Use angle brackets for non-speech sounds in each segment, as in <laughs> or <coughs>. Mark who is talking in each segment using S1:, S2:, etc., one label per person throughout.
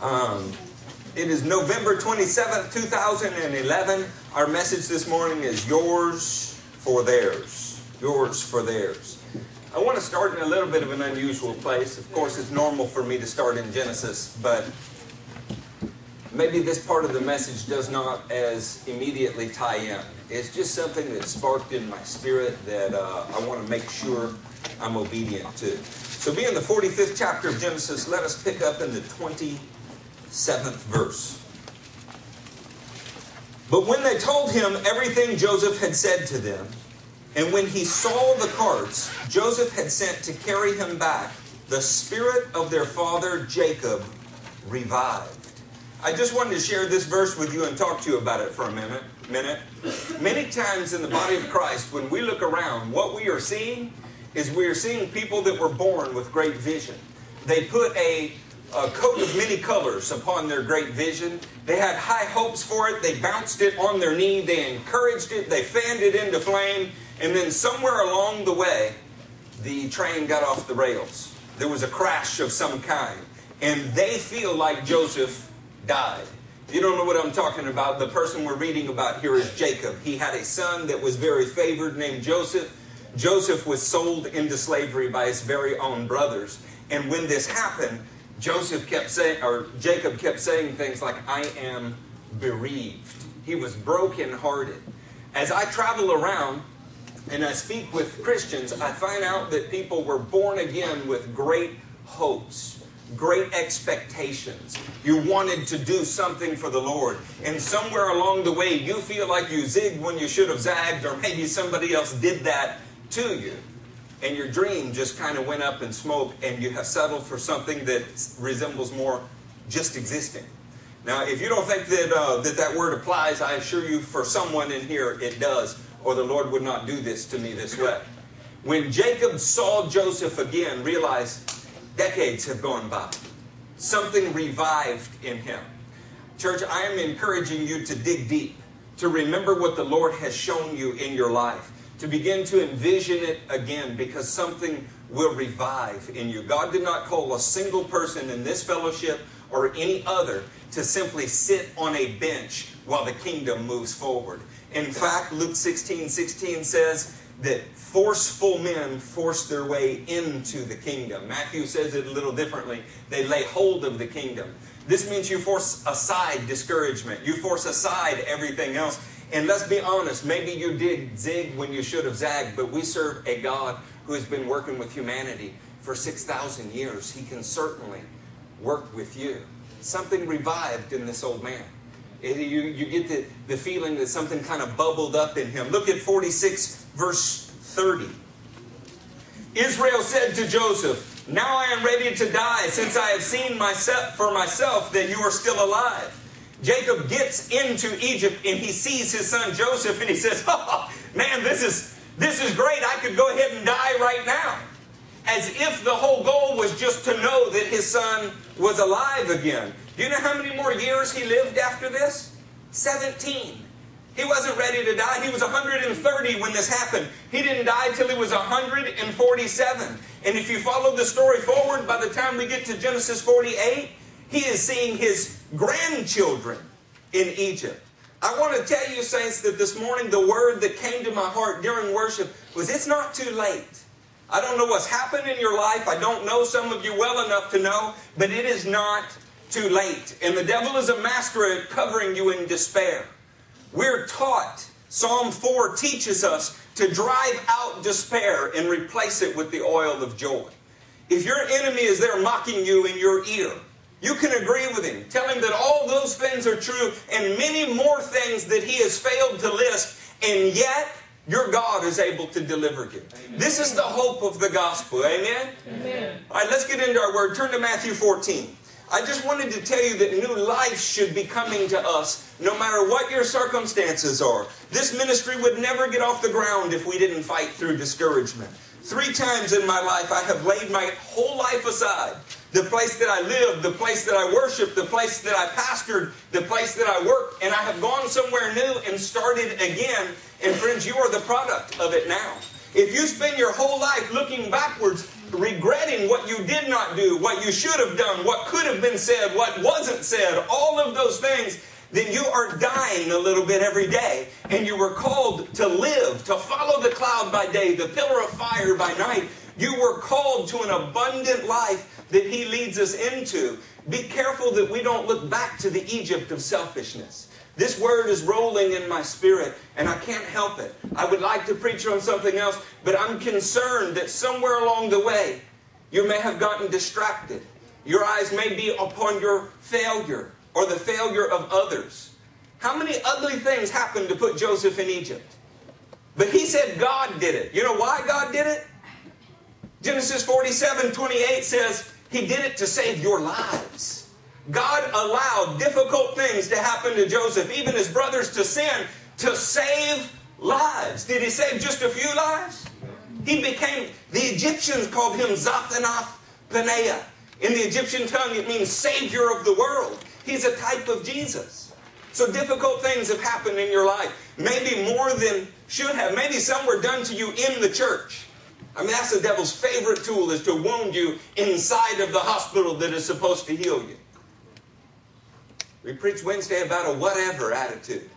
S1: Um, it is November 27th, 2011. Our message this morning is yours for theirs. Yours for theirs. I want to start in a little bit of an unusual place. Of course, it's normal for me to start in Genesis, but maybe this part of the message does not as immediately tie in. It's just something that sparked in my spirit that uh, I want to make sure I'm obedient to. So, being the 45th chapter of Genesis, let us pick up in the 27th verse. But when they told him everything Joseph had said to them, and when he saw the carts Joseph had sent to carry him back, the spirit of their father Jacob revived. I just wanted to share this verse with you and talk to you about it for a minute. Minute. Many times in the body of Christ, when we look around, what we are seeing is we are seeing people that were born with great vision. They put a, a coat of many colors upon their great vision. They had high hopes for it. They bounced it on their knee. They encouraged it. They fanned it into flame. And then somewhere along the way, the train got off the rails. There was a crash of some kind. And they feel like Joseph died. You don't know what I'm talking about, the person we're reading about here is Jacob. He had a son that was very favored named Joseph. Joseph was sold into slavery by his very own brothers. And when this happened, Joseph kept saying, or Jacob kept saying things like, I am bereaved. He was brokenhearted. As I travel around and I speak with Christians, I find out that people were born again with great hopes great expectations. You wanted to do something for the Lord. And somewhere along the way, you feel like you zigged when you should have zagged, or maybe somebody else did that to you. And your dream just kind of went up in smoke, and you have settled for something that resembles more just existing. Now, if you don't think that, uh, that that word applies, I assure you, for someone in here, it does, or the Lord would not do this to me this way. When Jacob saw Joseph again, realized Decades have gone by. Something revived in him. Church, I am encouraging you to dig deep, to remember what the Lord has shown you in your life, to begin to envision it again because something will revive in you. God did not call a single person in this fellowship or any other to simply sit on a bench while the kingdom moves forward. In fact, Luke 16 16 says, that forceful men force their way into the kingdom. Matthew says it a little differently. They lay hold of the kingdom. This means you force aside discouragement. You force aside everything else. And let's be honest, maybe you did zig when you should have zagged, but we serve a God who has been working with humanity for 6,000 years. He can certainly work with you. Something revived in this old man. It, you, you get the, the feeling that something kind of bubbled up in him. Look at 46 verse 30. Israel said to Joseph, Now I am ready to die, since I have seen myself for myself that you are still alive. Jacob gets into Egypt and he sees his son Joseph and he says, <laughs> Oh, man, this is this is great. I could go ahead and die right now. As if the whole goal was just to know that his son was alive again. Do you know how many more years he lived after this? 17. He wasn't ready to die. He was 130 when this happened. He didn't die till he was 147. And if you follow the story forward, by the time we get to Genesis 48, he is seeing his grandchildren in Egypt. I want to tell you, saints, that this morning the word that came to my heart during worship was it's not too late. I don't know what's happened in your life. I don't know some of you well enough to know, but it is not too late. And the devil is a master at covering you in despair. We're taught, Psalm 4 teaches us to drive out despair and replace it with the oil of joy. If your enemy is there mocking you in your ear, you can agree with him. Tell him that all those things are true and many more things that he has failed to list, and yet your God is able to deliver you. Amen. This is the hope of the gospel. Amen? Amen? All right, let's get into our word. Turn to Matthew 14. I just wanted to tell you that new life should be coming to us no matter what your circumstances are. This ministry would never get off the ground if we didn't fight through discouragement. Three times in my life, I have laid my whole life aside. The place that I lived, the place that I worshiped, the place that I pastored, the place that I worked, and I have gone somewhere new and started again. And friends, you are the product of it now. If you spend your whole life looking backwards, regretting what you did not do, what you should have done, what could have been said, what wasn't said, all of those things, then you are dying a little bit every day. And you were called to live, to follow the cloud by day, the pillar of fire by night. You were called to an abundant life that He leads us into. Be careful that we don't look back to the Egypt of selfishness. This word is rolling in my spirit, and I can't help it. I would like to preach on something else, but I'm concerned that somewhere along the way, you may have gotten distracted. Your eyes may be upon your failure or the failure of others. How many ugly things happened to put Joseph in Egypt? But he said God did it. You know why God did it? Genesis 47 28 says, He did it to save your lives. God allowed difficult things to happen to Joseph, even his brothers to sin, to save lives. Did he save just a few lives? He became, the Egyptians called him Zaphanath Paneah. In the Egyptian tongue, it means Savior of the world. He's a type of Jesus. So difficult things have happened in your life. Maybe more than should have. Maybe some were done to you in the church. I mean, that's the devil's favorite tool is to wound you inside of the hospital that is supposed to heal you. We preach Wednesday about a whatever attitude.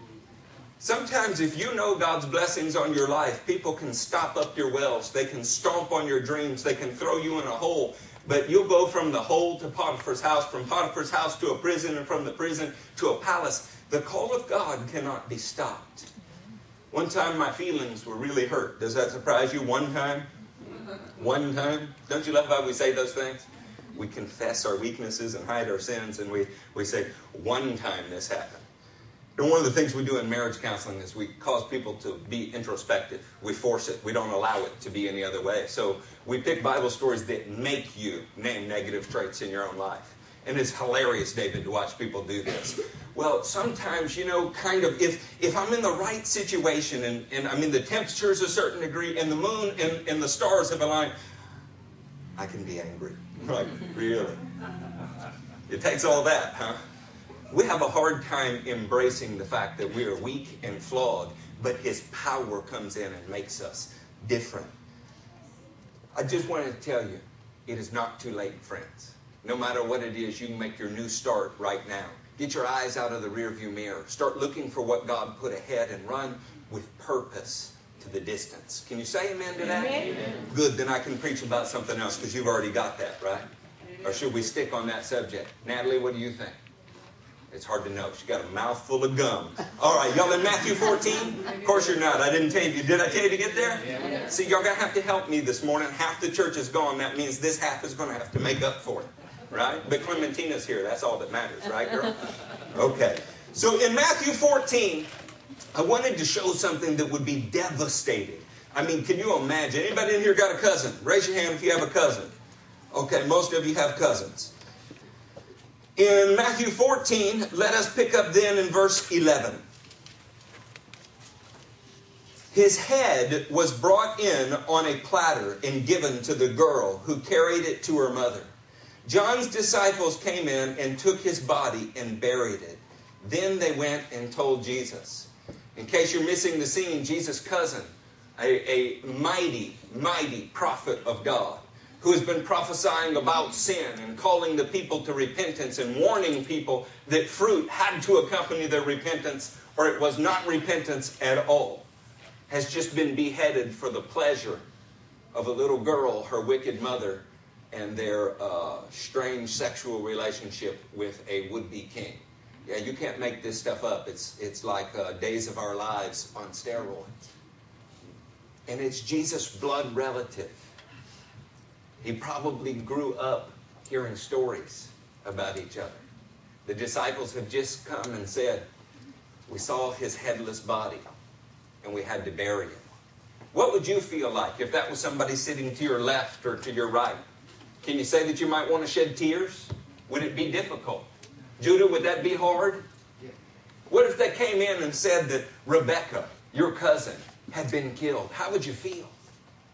S1: Sometimes, if you know God's blessings on your life, people can stop up your wells. They can stomp on your dreams. They can throw you in a hole. But you'll go from the hole to Potiphar's house, from Potiphar's house to a prison, and from the prison to a palace. The call of God cannot be stopped. One time my feelings were really hurt. Does that surprise you? One time? One time? Don't you love how we say those things? we confess our weaknesses and hide our sins, and we, we say, one time this happened. And one of the things we do in marriage counseling is we cause people to be introspective. We force it. We don't allow it to be any other way. So we pick Bible stories that make you name negative traits in your own life. And it's hilarious, David, to watch people do this. Well, sometimes, you know, kind of, if, if I'm in the right situation and, and I mean the temperature's a certain degree and the moon and, and the stars have aligned, I can be angry. <laughs> Like, really? It takes all that, huh? We have a hard time embracing the fact that we are weak and flawed, but His power comes in and makes us different. I just wanted to tell you, it is not too late, friends. No matter what it is, you can make your new start right now. Get your eyes out of the rearview mirror. Start looking for what God put ahead and run with purpose to the distance. Can you say amen to that? Amen. Good, then I can preach about something else because you've already got that, right? Or should we stick on that subject? Natalie, what do you think? It's hard to know. She got a mouthful of gum. All right, y'all in Matthew 14? Of course you're not. I didn't tell you. Did I tell you to get there? Yeah. See, y'all gonna have to help me this morning. Half the church is gone. That means this half is gonna have to make up for it, right? But Clementina's here. That's all that matters, right, girl? <laughs> Okay. So in Matthew 14, I wanted to show something that would be devastating. I mean, can you imagine? Anybody in here got a cousin? Raise your hand if you have a cousin. Okay, most of you have cousins. In Matthew 14, let us pick up then in verse 11. His head was brought in on a platter and given to the girl who carried it to her mother. John's disciples came in and took his body and buried it. Then they went and told Jesus. In case you're missing the scene, Jesus' cousin, a, a mighty, mighty prophet of God, who has been prophesying about sin and calling the people to repentance and warning people that fruit had to accompany their repentance or it was not repentance at all, has just been beheaded for the pleasure of a little girl, her wicked mother, and their uh, strange sexual relationship with a would be king. Yeah, you can't make this stuff up. It's, it's like uh, Days of Our Lives on steroids. And it's Jesus' blood relative. He probably grew up hearing stories about each other. The disciples have just come and said, We saw his headless body and we had to bury him. What would you feel like if that was somebody sitting to your left or to your right? Can you say that you might want to shed tears? Would it be difficult? Judah, would that be hard? What if they came in and said that Rebecca, your cousin, had been killed? How would you feel?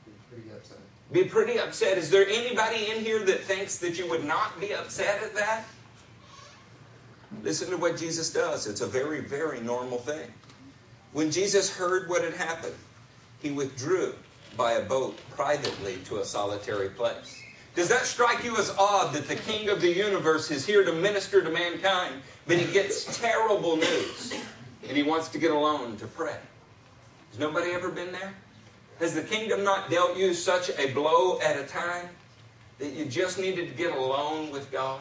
S2: Be pretty upset.
S1: Be pretty upset. Is there anybody in here that thinks that you would not be upset at that? Listen to what Jesus does. It's a very, very normal thing. When Jesus heard what had happened, he withdrew by a boat privately to a solitary place. Does that strike you as odd that the King of the universe is here to minister to mankind, but he gets terrible news and he wants to get alone to pray? Has nobody ever been there? Has the kingdom not dealt you such a blow at a time that you just needed to get alone with God?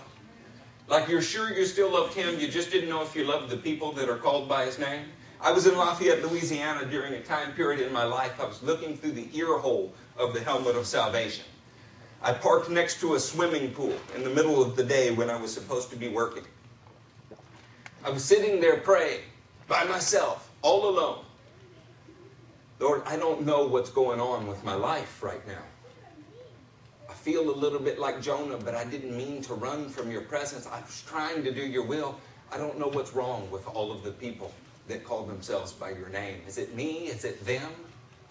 S1: Like you're sure you still loved Him, you just didn't know if you loved the people that are called by His name? I was in Lafayette, Louisiana during a time period in my life. I was looking through the ear hole of the helmet of salvation. I parked next to a swimming pool in the middle of the day when I was supposed to be working. I was sitting there praying by myself, all alone. Lord, I don't know what's going on with my life right now. I feel a little bit like Jonah, but I didn't mean to run from your presence. I was trying to do your will. I don't know what's wrong with all of the people that call themselves by your name. Is it me? Is it them?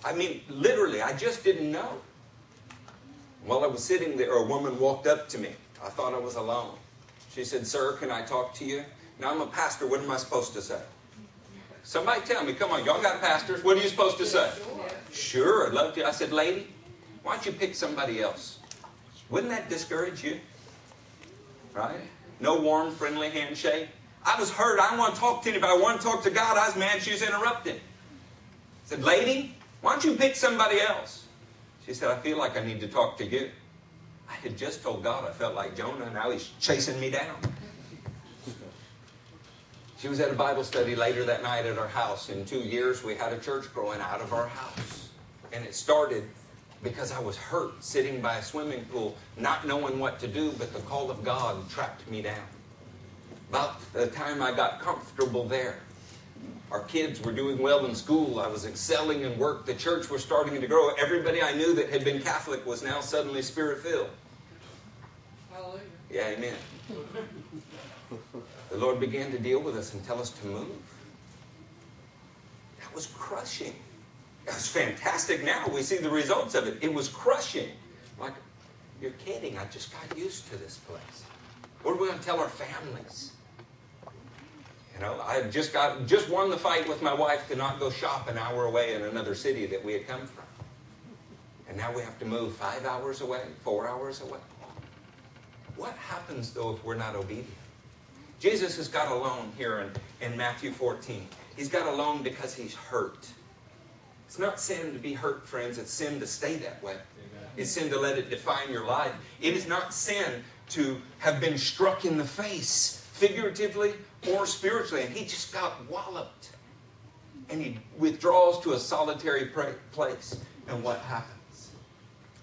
S1: I mean, literally, I just didn't know. While I was sitting there, a woman walked up to me. I thought I was alone. She said, Sir, can I talk to you? Now, I'm a pastor. What am I supposed to say? Somebody tell me, come on, y'all got pastors. What are you supposed to say? Sure, I'd love to. I said, lady, why don't you pick somebody else? Wouldn't that discourage you? Right? No warm, friendly handshake. I was hurt. I want to talk to anybody. I want to talk to God. I was mad she was interrupting. I said, lady, why don't you pick somebody else? She said, I feel like I need to talk to you. I had just told God I felt like Jonah. Now he's chasing me down. She was at a Bible study later that night at our house. In two years, we had a church growing out of our house. And it started because I was hurt sitting by a swimming pool, not knowing what to do, but the call of God trapped me down. About the time I got comfortable there, our kids were doing well in school. I was excelling in work. The church was starting to grow. Everybody I knew that had been Catholic was now suddenly spirit filled. Hallelujah. Yeah, amen. the Lord began to deal with us and tell us to move. That was crushing. That was fantastic now. We see the results of it. It was crushing. Like, you're kidding. I just got used to this place. What are we going to tell our families? You know, I just got just won the fight with my wife to not go shop an hour away in another city that we had come from. And now we have to move five hours away, four hours away. What happens though if we're not obedient? Jesus has got alone here in, in Matthew 14. He's got alone because he's hurt. It's not sin to be hurt, friends. It's sin to stay that way. Amen. It's sin to let it define your life. It is not sin to have been struck in the face, figuratively or spiritually. And he just got walloped. And he withdraws to a solitary place. And what happens?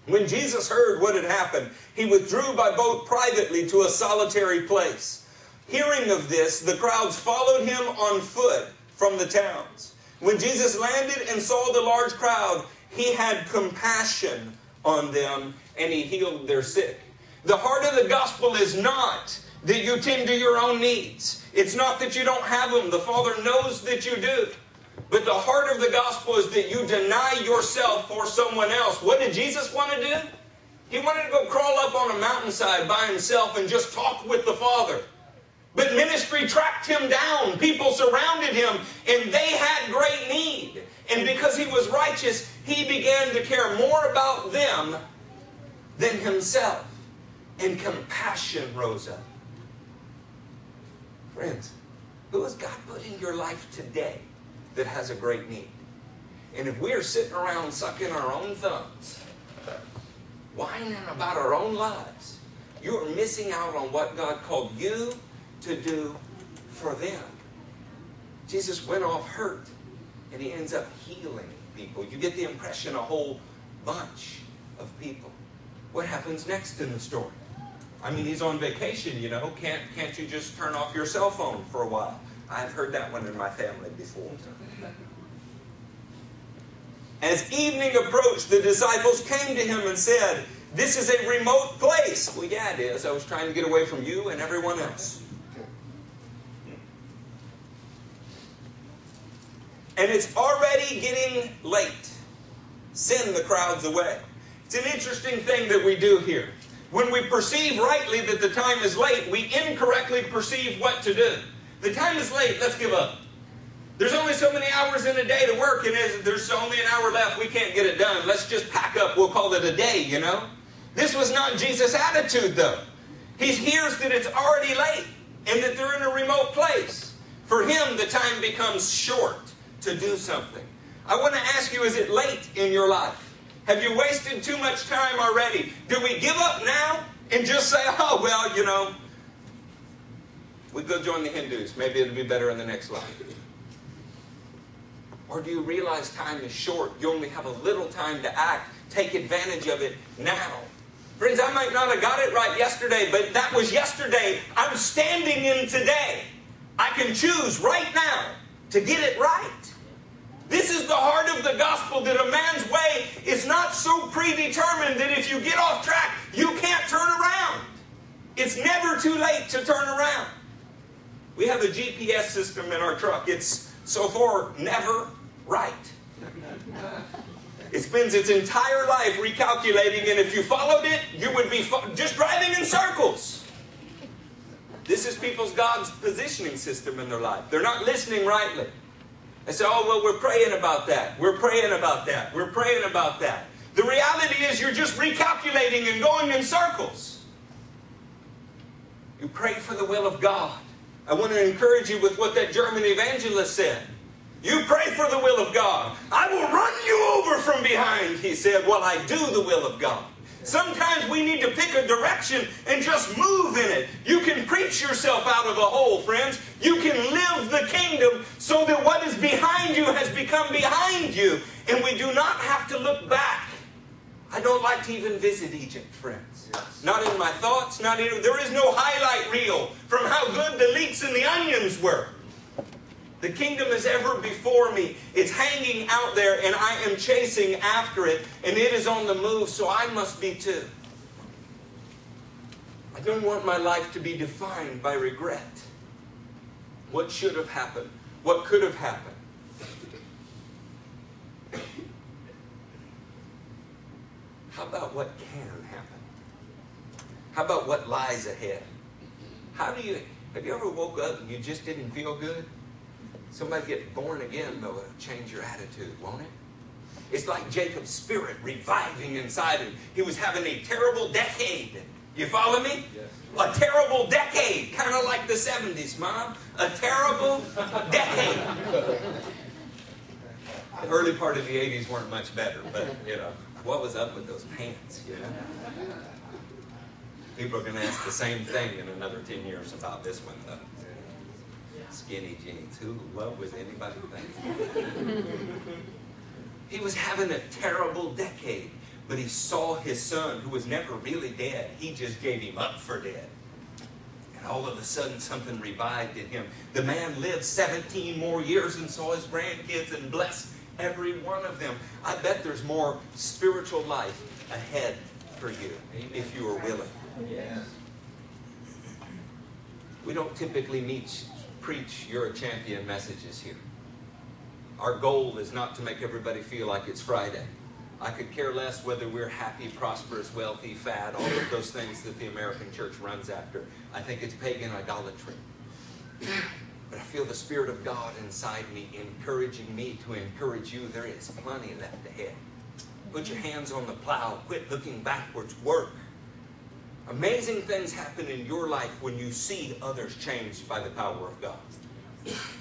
S1: When Jesus heard what had happened, he withdrew by boat privately to a solitary place. Hearing of this, the crowds followed him on foot from the towns. When Jesus landed and saw the large crowd, he had compassion on them and he healed their sick. The heart of the gospel is not that you tend to your own needs. It's not that you don't have them. The Father knows that you do. But the heart of the gospel is that you deny yourself for someone else. What did Jesus want to do? He wanted to go crawl up on a mountainside by himself and just talk with the Father. But ministry tracked him down. People surrounded him, and they had great need. And because he was righteous, he began to care more about them than himself. And compassion rose up. Friends, who has God put in your life today that has a great need? And if we are sitting around sucking our own thumbs, whining about our own lives, you are missing out on what God called you to do for them. Jesus went off hurt and he ends up healing people. You get the impression a whole bunch of people. What happens next in the story? I mean, he's on vacation, you know. Can't, can't you just turn off your cell phone for a while? I've heard that one in my family before. As evening approached, the disciples came to him and said, This is a remote place. Well, yeah, it is. I was trying to get away from you and everyone else. And it's already getting late. Send the crowds away. It's an interesting thing that we do here. When we perceive rightly that the time is late, we incorrectly perceive what to do. The time is late, let's give up. There's only so many hours in a day to work, and there's only an hour left. We can't get it done. Let's just pack up. We'll call it a day, you know? This was not Jesus' attitude, though. He hears that it's already late and that they're in a remote place. For him, the time becomes short to do something. I want to ask you is it late in your life? Have you wasted too much time already? Do we give up now and just say, oh, well, you know, we go join the Hindus. Maybe it'll be better in the next life. Or do you realize time is short? You only have a little time to act. Take advantage of it now. Friends, I might not have got it right yesterday, but that was yesterday. I'm standing in today. I can choose right now to get it right. This is the heart of the gospel that a man's way is not so predetermined that if you get off track, you can't turn around. It's never too late to turn around. We have a GPS system in our truck. It's so far never right. It spends its entire life recalculating, and if you followed it, you would be just driving in circles. This is people's God's positioning system in their life. They're not listening rightly. They say, oh, well, we're praying about that. We're praying about that. We're praying about that. The reality is you're just recalculating and going in circles. You pray for the will of God. I want to encourage you with what that German evangelist said. You pray for the will of God. I will run you over from behind, he said, while I do the will of God. Sometimes we need to pick a direction and just move in it. You can preach yourself out of a hole, friends. You can live the kingdom so that what is behind you has become behind you. And we do not have to look back. I don't like to even visit Egypt, friends. Yes. Not in my thoughts, not in there is no highlight reel from how good the leeks and the onions were. The kingdom is ever before me. It's hanging out there, and I am chasing after it, and it is on the move, so I must be too. I don't want my life to be defined by regret. What should have happened? What could have happened? How about what can happen? How about what lies ahead? How do you have you ever woke up and you just didn't feel good? Somebody get born again, though, it'll change your attitude, won't it? It's like Jacob's spirit reviving inside him. He was having a terrible decade. You follow me? Yes. A terrible decade, kind of like the 70s, Mom. A terrible decade. The early part of the 80s weren't much better, but, you know, what was up with those pants, you know? People are going to ask the same thing in another 10 years about this one, though skinny jeans. Who what was anybody thinking? he was having a terrible decade, but he saw his son, who was never really dead. He just gave him up for dead. And all of a sudden, something revived in him. The man lived 17 more years and saw his grandkids and blessed every one of them. I bet there's more spiritual life ahead for you if you are willing. Yes. We don't typically meet preach you're a champion messages here. Our goal is not to make everybody feel like it's Friday. I could care less whether we're happy, prosperous, wealthy, fat, all of those things that the American church runs after. I think it's pagan idolatry. But I feel the Spirit of God inside me encouraging me to encourage you. There is plenty left ahead. Put your hands on the plow. Quit looking backwards. Work. Amazing things happen in your life when you see others changed by the power of God.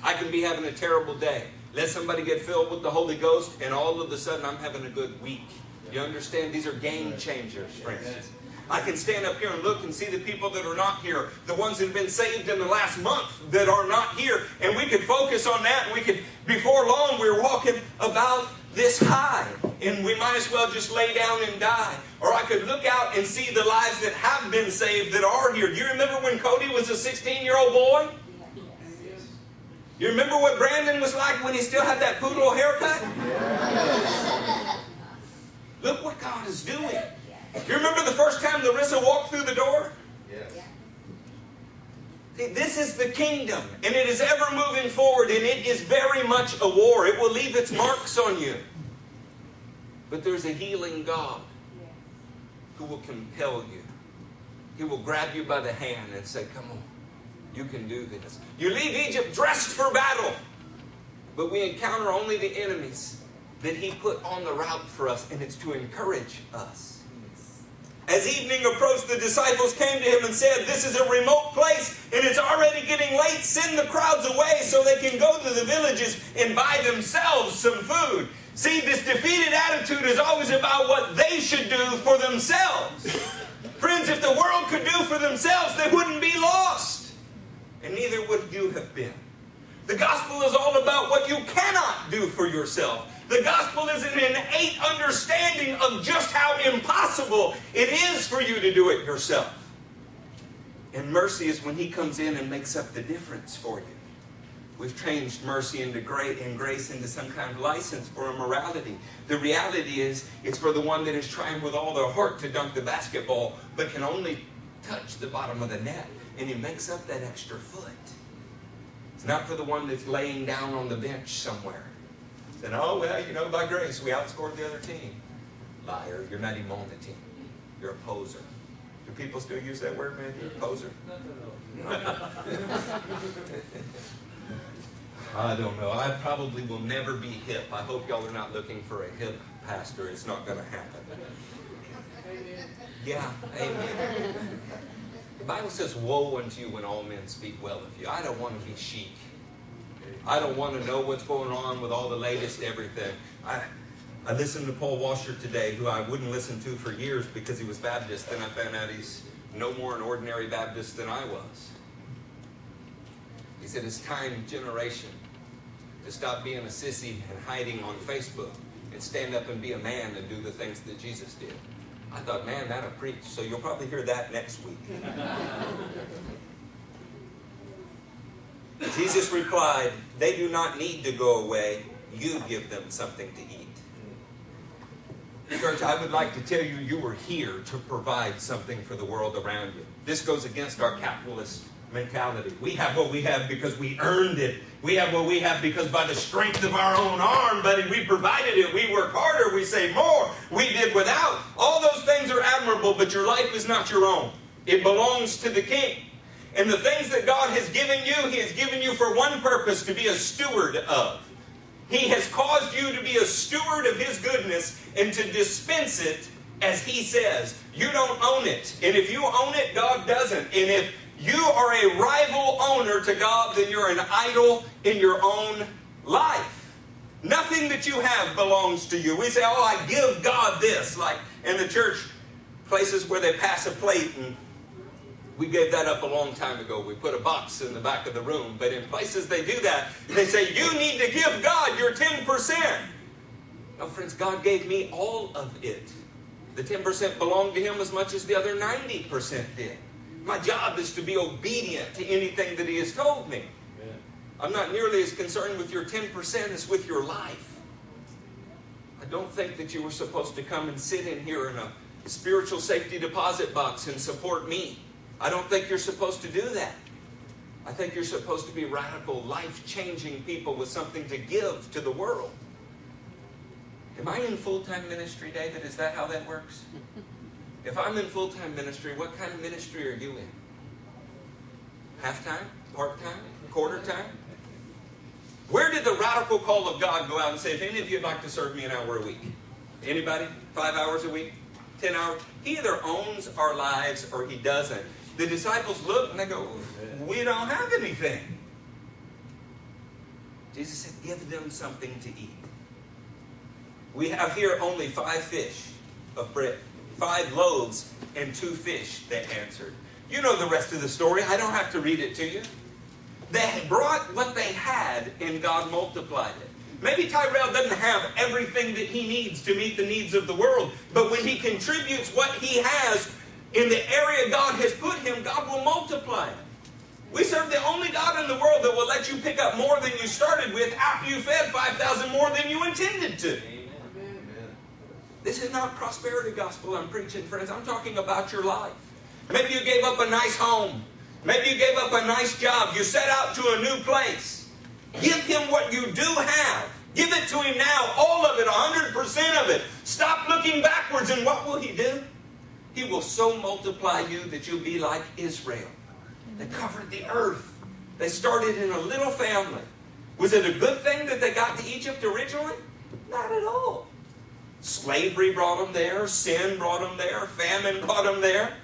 S1: I can be having a terrible day. Let somebody get filled with the Holy Ghost, and all of a sudden I'm having a good week. You understand? These are game changers, friends. I can stand up here and look and see the people that are not here, the ones that have been saved in the last month that are not here, and we could focus on that, and we could, before long, we're walking about this high, and we might as well just lay down and die. Or I could look out and see the lives that have been saved that are here. Do you remember when Cody was a 16 year old boy? You remember what Brandon was like when he still had that poodle haircut? Look what God is doing. You remember the first time Larissa walked through the door? This is the kingdom, and it is ever moving forward, and it is very much a war. It will leave its marks on you. But there's a healing God who will compel you. He will grab you by the hand and say, Come on, you can do this. You leave Egypt dressed for battle. but we encounter only the enemies that He put on the route for us, and it's to encourage us. As evening approached, the disciples came to him and said, This is a remote place and it's already getting late. Send the crowds away so they can go to the villages and buy themselves some food. See, this defeated attitude is always about what they should do for themselves. <laughs> Friends, if the world could do for themselves, they wouldn't be lost. And neither would you have been. The gospel is all about what you cannot do for yourself. The gospel is an innate understanding of just how impossible it is for you to do it yourself. And mercy is when He comes in and makes up the difference for you. We've changed mercy into grace and grace into some kind of license for immorality. The reality is, it's for the one that is trying with all their heart to dunk the basketball, but can only touch the bottom of the net, and he makes up that extra foot. It's not for the one that's laying down on the bench somewhere. Saying, oh, well, you know, by grace, we outscored the other team. Liar, you're not even on the team. You're a poser. Do people still use that word, man? You're a poser? <laughs> I don't know. I probably will never be hip. I hope y'all are not looking for a hip pastor. It's not going to happen. Yeah, amen. The Bible says, Woe unto you when all men speak well of you. I don't want to be chic. I don't want to know what's going on with all the latest everything. I, I listened to Paul Washer today, who I wouldn't listen to for years because he was Baptist. Then I found out he's no more an ordinary Baptist than I was. He said, It's time, generation, to stop being a sissy and hiding on Facebook and stand up and be a man and do the things that Jesus did. I thought, man, that'll preach. So you'll probably hear that next week. <laughs> Jesus replied, They do not need to go away. You give them something to eat. Church, I would like to tell you, you were here to provide something for the world around you. This goes against our capitalist mentality. We have what we have because we earned it. We have what we have because by the strength of our own arm, buddy, we provided it. We work harder. We say more. We did without. All those things are admirable, but your life is not your own. It belongs to the King. And the things that God has given you, He has given you for one purpose to be a steward of. He has caused you to be a steward of His goodness and to dispense it as He says. You don't own it. And if you own it, God doesn't. And if you are a rival owner to God, then you're an idol in your own life. Nothing that you have belongs to you. We say, oh, I give God this. Like in the church, places where they pass a plate and we gave that up a long time ago. We put a box in the back of the room. But in places they do that, they say, You need to give God your 10%. Now, friends, God gave me all of it. The 10% belonged to Him as much as the other 90% did. My job is to be obedient to anything that He has told me. I'm not nearly as concerned with your 10% as with your life. I don't think that you were supposed to come and sit in here in a spiritual safety deposit box and support me. I don't think you're supposed to do that. I think you're supposed to be radical, life changing people with something to give to the world. Am I in full time ministry, David? Is that how that works? <laughs> If I'm in full time ministry, what kind of ministry are you in? Half time? Part time? Quarter time? Where did the radical call of God go out and say, if any of you would like to serve me an hour a week? Anybody? Five hours a week? Ten hours? He either owns our lives or he doesn't. The disciples look and they go, We don't have anything. Jesus said, Give them something to eat. We have here only five fish of bread, five loaves, and two fish, they answered. You know the rest of the story. I don't have to read it to you. They brought what they had, and God multiplied it. Maybe Tyrell doesn't have everything that he needs to meet the needs of the world, but when he contributes what he has in the area God has put him, God will multiply. We serve the only God in the world that will let you pick up more than you started with after you fed 5,000 more than you intended to. Amen. This is not prosperity gospel I'm preaching, friends. I'm talking about your life. Maybe you gave up a nice home. Maybe you gave up a nice job. You set out to a new place. Give him what you do have. Give it to him now, all of it, 100% of it. Stop looking backwards, and what will he do? He will so multiply you that you'll be like Israel. They covered the earth. They started in a little family. Was it a good thing that they got to Egypt originally? Not at all. Slavery brought them there, sin brought them there, famine brought them there.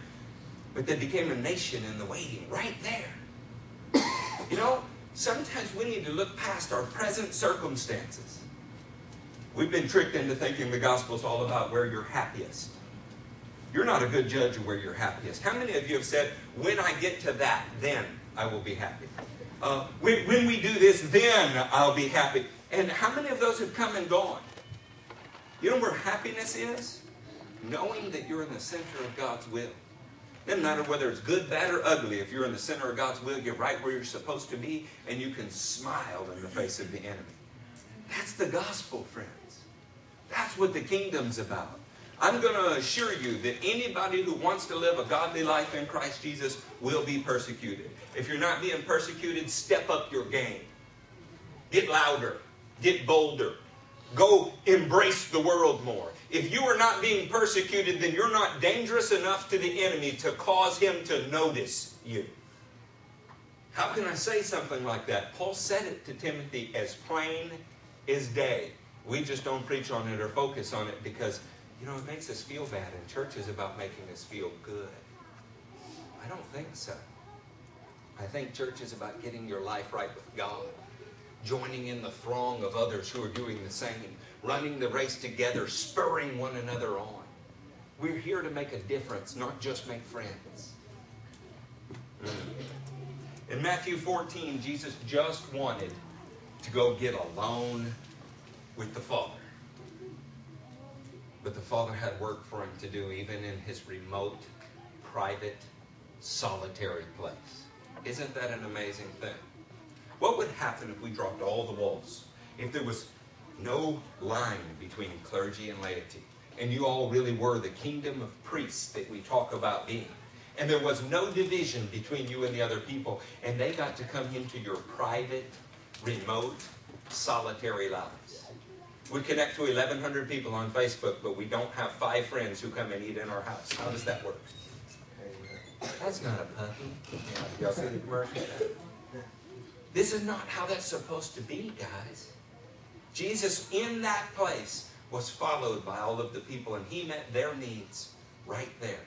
S1: But they became a nation in the waiting right there. You know, sometimes we need to look past our present circumstances. We've been tricked into thinking the gospel is all about where you're happiest. You're not a good judge of where you're happiest. How many of you have said, when I get to that, then I will be happy? Uh, when, when we do this, then I'll be happy. And how many of those have come and gone? You know where happiness is? Knowing that you're in the center of God's will. Doesn't matter whether it's good, bad, or ugly. If you're in the center of God's will, you're right where you're supposed to be, and you can smile in the face of the enemy. That's the gospel, friends. That's what the kingdom's about. I'm going to assure you that anybody who wants to live a godly life in Christ Jesus will be persecuted. If you're not being persecuted, step up your game. Get louder. Get bolder. Go embrace the world more. If you are not being persecuted, then you're not dangerous enough to the enemy to cause him to notice you. How can I say something like that? Paul said it to Timothy as plain as day. We just don't preach on it or focus on it because, you know, it makes us feel bad, and church is about making us feel good. I don't think so. I think church is about getting your life right with God, joining in the throng of others who are doing the same, running the race together, spurring one another on. We're here to make a difference, not just make friends. In Matthew 14, Jesus just wanted to go get alone with the Father. But the Father had work for him to do, even in his remote, private, solitary place. Isn't that an amazing thing? What would happen if we dropped all the walls? If there was no line between clergy and laity, and you all really were the kingdom of priests that we talk about being, and there was no division between you and the other people, and they got to come into your private, remote, solitary lives. We connect to 1,100 people on Facebook, but we don't have five friends who come and eat in our house. How does that work? That's not a puppy. Y'all see the commercial? This is not how that's supposed to be, guys. Jesus, in that place, was followed by all of the people, and he met their needs right there.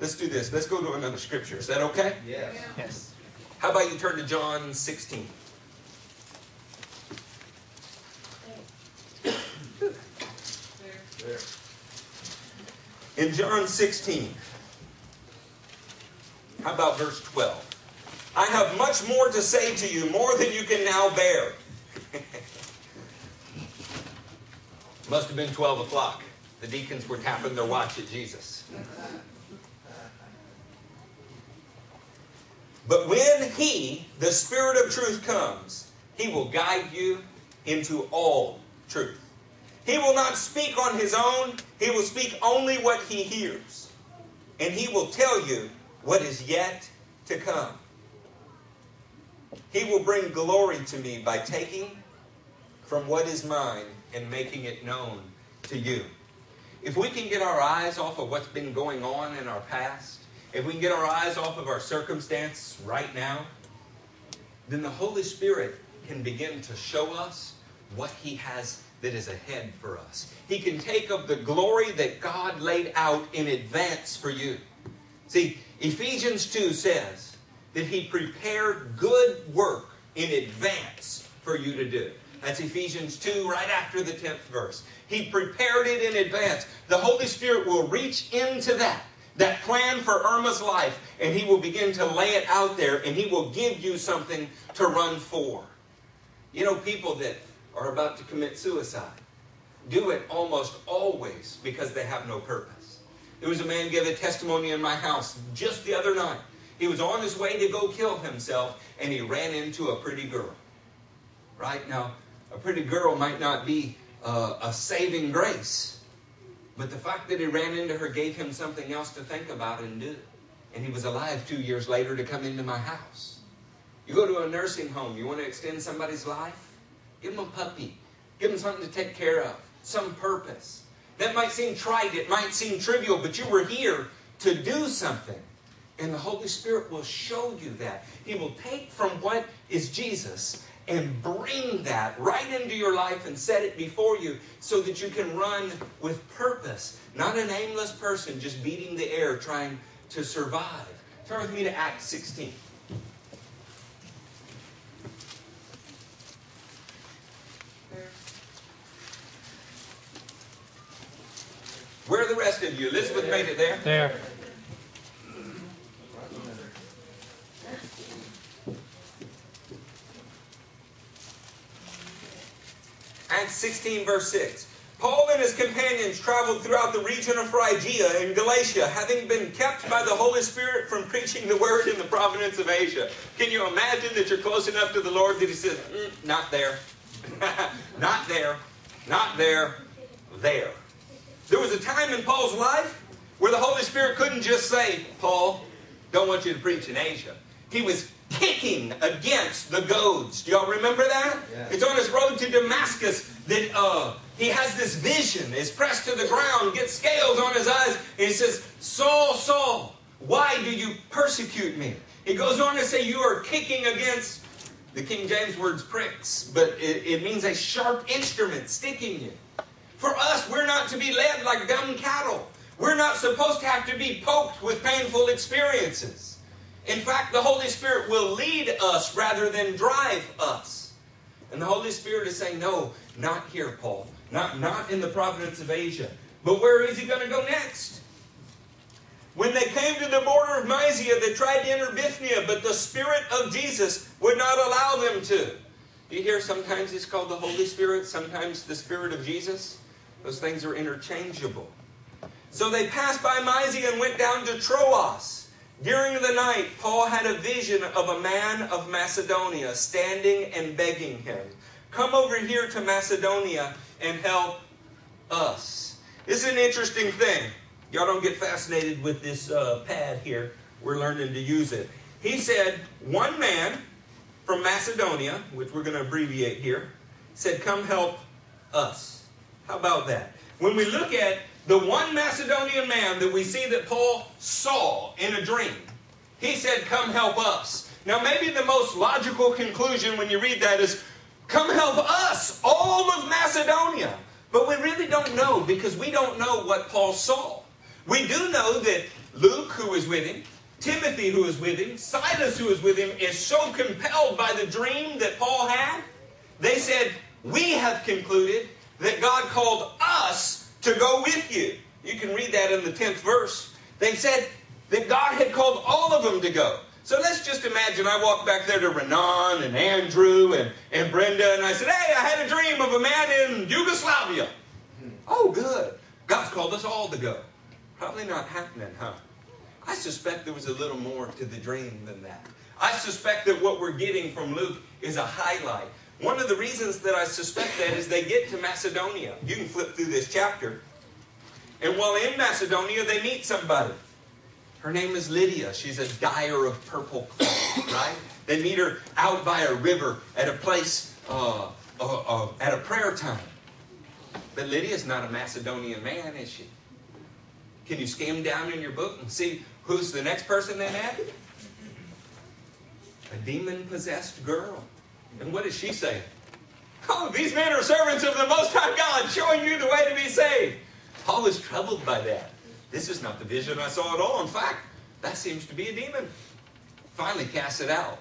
S1: Let's do this. Let's go to another scripture. Is that okay?
S2: Yes.
S1: Yes. How about you turn to John 16? In John 16, how about verse 12? I have much more to say to you, more than you can now bear. <laughs> Must have been 12 o'clock. The deacons were tapping their watch at Jesus. But when He, the Spirit of truth, comes, He will guide you into all truth. He will not speak on His own, He will speak only what He hears. And He will tell you what is yet to come. He will bring glory to me by taking from what is mine and making it known to you. If we can get our eyes off of what's been going on in our past, if we can get our eyes off of our circumstance right now, then the Holy Spirit can begin to show us what He has that is ahead for us. He can take of the glory that God laid out in advance for you. See, Ephesians 2 says that He prepared good work in advance for you to do. That's Ephesians 2, right after the 10th verse. He prepared it in advance. The Holy Spirit will reach into that, that plan for Irma's life, and He will begin to lay it out there, and He will give you something to run for. You know, people that are about to commit suicide do it almost always because they have no purpose. There was a man gave a testimony in my house just the other night. He was on his way to go kill himself, and he ran into a pretty girl. Right now, a pretty girl might not be uh, a saving grace, but the fact that he ran into her gave him something else to think about and do. And he was alive two years later to come into my house. You go to a nursing home, you want to extend somebody's life? Give them a puppy. Give them something to take care of, some purpose. That might seem trite, it might seem trivial, but you were here to do something. And the Holy Spirit will show you that. He will take from what is Jesus and bring that right into your life and set it before you so that you can run with purpose. Not an aimless person just beating the air trying to survive. Turn with me to Acts 16. Where are the rest of you? Elizabeth made it there.
S2: There.
S1: Acts 16, verse 6. Paul and his companions traveled throughout the region of Phrygia and Galatia, having been kept by the Holy Spirit from preaching the word in the province of Asia. Can you imagine that you're close enough to the Lord that He says, mm, Not there, <laughs> not there, not there, there. There was a time in Paul's life where the Holy Spirit couldn't just say, Paul, don't want you to preach in Asia. He was kicking against the goads. Do y'all remember that? Yeah. It's on his road to Damascus that uh, he has this vision, is pressed to the ground, gets scales on his eyes, and he says, Saul, Saul, why do you persecute me? He goes on to say, You are kicking against the King James words pricks, but it, it means a sharp instrument sticking you. For us, we're not to be led like dumb cattle. We're not supposed to have to be poked with painful experiences. In fact, the Holy Spirit will lead us rather than drive us. And the Holy Spirit is saying, No, not here, Paul. Not, not in the province of Asia. But where is he going to go next? When they came to the border of Mysia, they tried to enter Bithynia, but the Spirit of Jesus would not allow them to. You hear sometimes it's called the Holy Spirit, sometimes the Spirit of Jesus. Those things are interchangeable. So they passed by Mysia and went down to Troas. During the night, Paul had a vision of a man of Macedonia standing and begging him, Come over here to Macedonia and help us. This is an interesting thing. Y'all don't get fascinated with this uh, pad here. We're learning to use it. He said, One man from Macedonia, which we're going to abbreviate here, said, Come help us. How about that? When we look at the one Macedonian man that we see that Paul saw in a dream, he said, Come help us. Now, maybe the most logical conclusion when you read that is, Come help us, all of Macedonia. But we really don't know because we don't know what Paul saw. We do know that Luke, who was with him, Timothy, who was with him, Silas, who was with him, is so compelled by the dream that Paul had. They said, We have concluded that God called us to go with you. You can read that in the 10th verse. They said that God had called all of them to go. So let's just imagine I walk back there to Renan and Andrew and, and Brenda, and I said, Hey, I had a dream of a man in Yugoslavia. Oh, good. God's called us all to go. Probably not happening, huh? I suspect there was a little more to the dream than that. I suspect that what we're getting from Luke is a highlight. One of the reasons that I suspect that is they get to Macedonia. You can flip through this chapter. And while in Macedonia, they meet somebody. Her name is Lydia. She's a dyer of purple cloth, <coughs> right? They meet her out by a river at a place, uh, uh, uh, at a prayer time. But Lydia's not a Macedonian man, is she? Can you skim down in your book and see who's the next person they met? A demon possessed girl. And what does she say? Oh, these men are servants of the Most High God, showing you the way to be saved. Paul is troubled by that. This is not the vision I saw at all. In fact, that seems to be a demon. Finally, cast it out.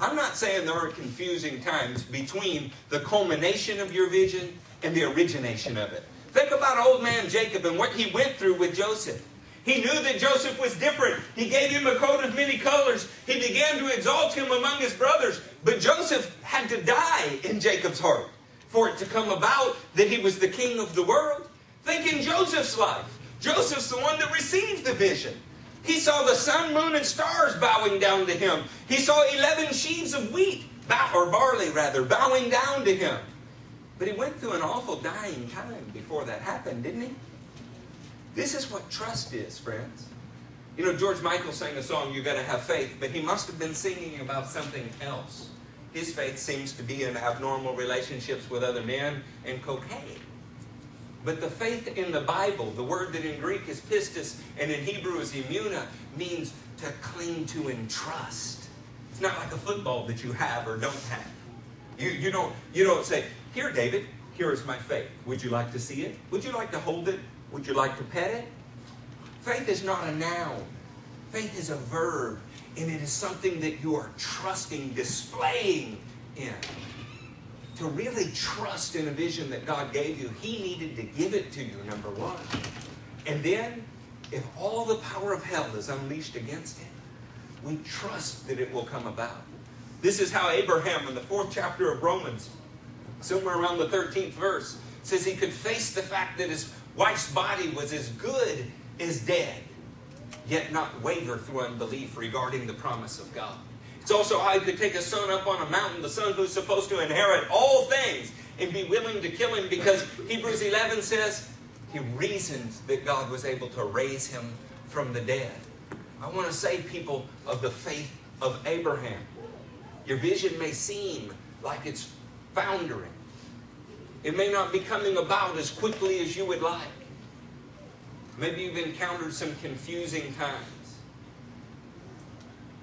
S1: I'm not saying there are confusing times between the culmination of your vision and the origination of it. Think about old man Jacob and what he went through with Joseph. He knew that Joseph was different. He gave him a coat of many colors. He began to exalt him among his brothers. But Joseph had to die in Jacob's heart for it to come about that he was the king of the world. Think in Joseph's life. Joseph's the one that received the vision. He saw the sun, moon, and stars bowing down to him. He saw 11 sheaves of wheat, or barley rather, bowing down to him. But he went through an awful dying time before that happened, didn't he? This is what trust is, friends. You know, George Michael sang the song, You Gotta Have Faith, but he must have been singing about something else. His faith seems to be in abnormal relationships with other men and cocaine. But the faith in the Bible, the word that in Greek is pistis and in Hebrew is emunah, means to cling to and trust. It's not like a football that you have or don't have. You, you, don't, you don't say, Here, David, here is my faith. Would you like to see it? Would you like to hold it? Would you like to pet it? Faith is not a noun, faith is a verb, and it is something that you are trusting, displaying in. To really trust in a vision that God gave you, He needed to give it to you, number one. And then, if all the power of hell is unleashed against it, we trust that it will come about. This is how Abraham, in the fourth chapter of Romans, somewhere around the 13th verse, says he could face the fact that his wife's body was as good as dead, yet not waver through unbelief regarding the promise of God. It's also how he could take a son up on a mountain, the son who's supposed to inherit all things, and be willing to kill him because Hebrews 11 says he reasoned that God was able to raise him from the dead. I want to say, people of the faith of Abraham, your vision may seem like it's foundering. It may not be coming about as quickly as you would like. Maybe you've encountered some confusing times.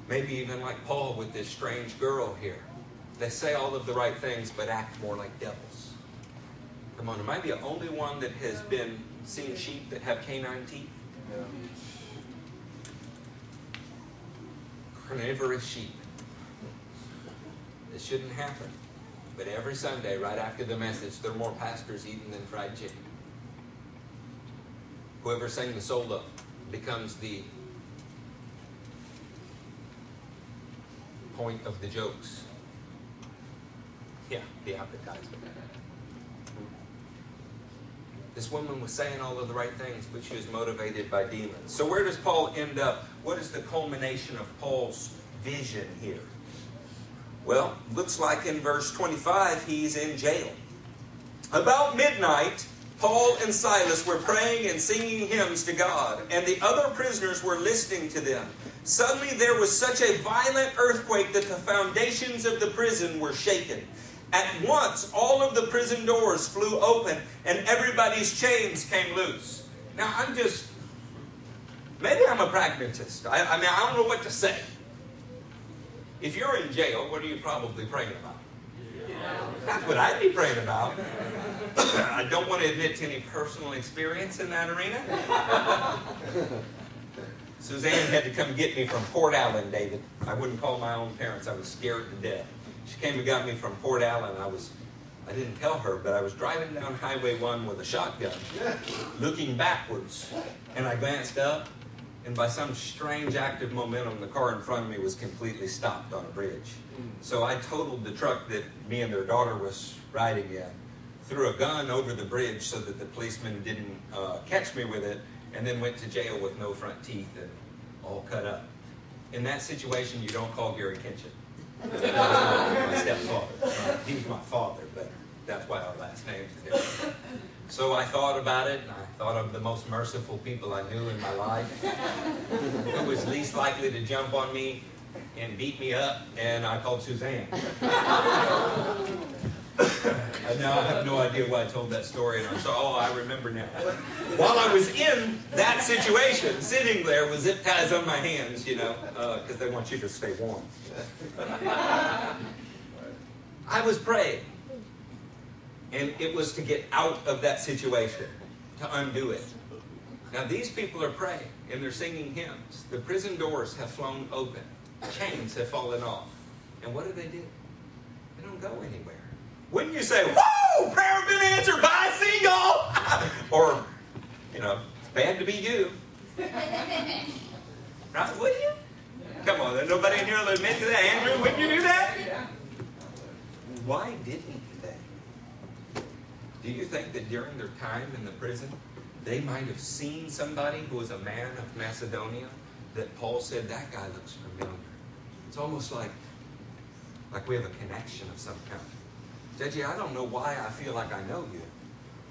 S1: Maybe even like Paul with this strange girl here. They say all of the right things but act more like devils. Come on, am I the only one that has been seeing sheep that have canine teeth? Yeah. Carnivorous sheep. This shouldn't happen. But every Sunday, right after the message, there are more pastors eating than fried chicken. Whoever sang the solo becomes the point of the jokes. Yeah, the appetizer. This woman was saying all of the right things, but she was motivated by demons. So, where does Paul end up? What is the culmination of Paul's vision here? Well, looks like in verse 25 he's in jail. About midnight, Paul and Silas were praying and singing hymns to God, and the other prisoners were listening to them. Suddenly there was such a violent earthquake that the foundations of the prison were shaken. At once, all of the prison doors flew open, and everybody's chains came loose. Now, I'm just, maybe I'm a pragmatist. I, I mean, I don't know what to say. If you're in jail, what are you probably praying about? That's what I'd be praying about. <coughs> I don't want to admit to any personal experience in that arena. <laughs> Suzanne had to come get me from Port Allen, David. I wouldn't call my own parents. I was scared to death. She came and got me from Port Allen. I was, I didn't tell her, but I was driving down Highway 1 with a shotgun, looking backwards. And I glanced up, and by some strange act of momentum, the car in front of me was completely stopped on a bridge. So I totaled the truck that me and their daughter was riding in, threw a gun over the bridge so that the policeman didn't uh, catch me with it, and then went to jail with no front teeth and all cut up. In that situation, you don't call Gary Kitchen. my stepfather. Uh, he was my father, but that's why our last names are different. So I thought about it, and I thought of the most merciful people I knew in my life, who was least likely to jump on me and beat me up, and I called Suzanne. <laughs> and now I have no idea why I told that story, and I'm so, oh, I remember now. While I was in that situation, sitting there with zip ties on my hands, you know, because uh, they want you to stay warm. I was praying. And it was to get out of that situation, to undo it. Now, these people are praying and they're singing hymns. The prison doors have flown open, chains have fallen off. And what do they do? They don't go anywhere. Wouldn't you say, Whoa, prayer been answered, bye, see y'all? or, you know, it's bad to be you. <laughs> right? Would you? Come on, there's nobody in here will admit to that. Andrew, wouldn't you do that? Why didn't do you think that during their time in the prison, they might have seen somebody who was a man of Macedonia that Paul said, that guy looks familiar? It's almost like, like we have a connection of some kind. JJ, I don't know why I feel like I know you,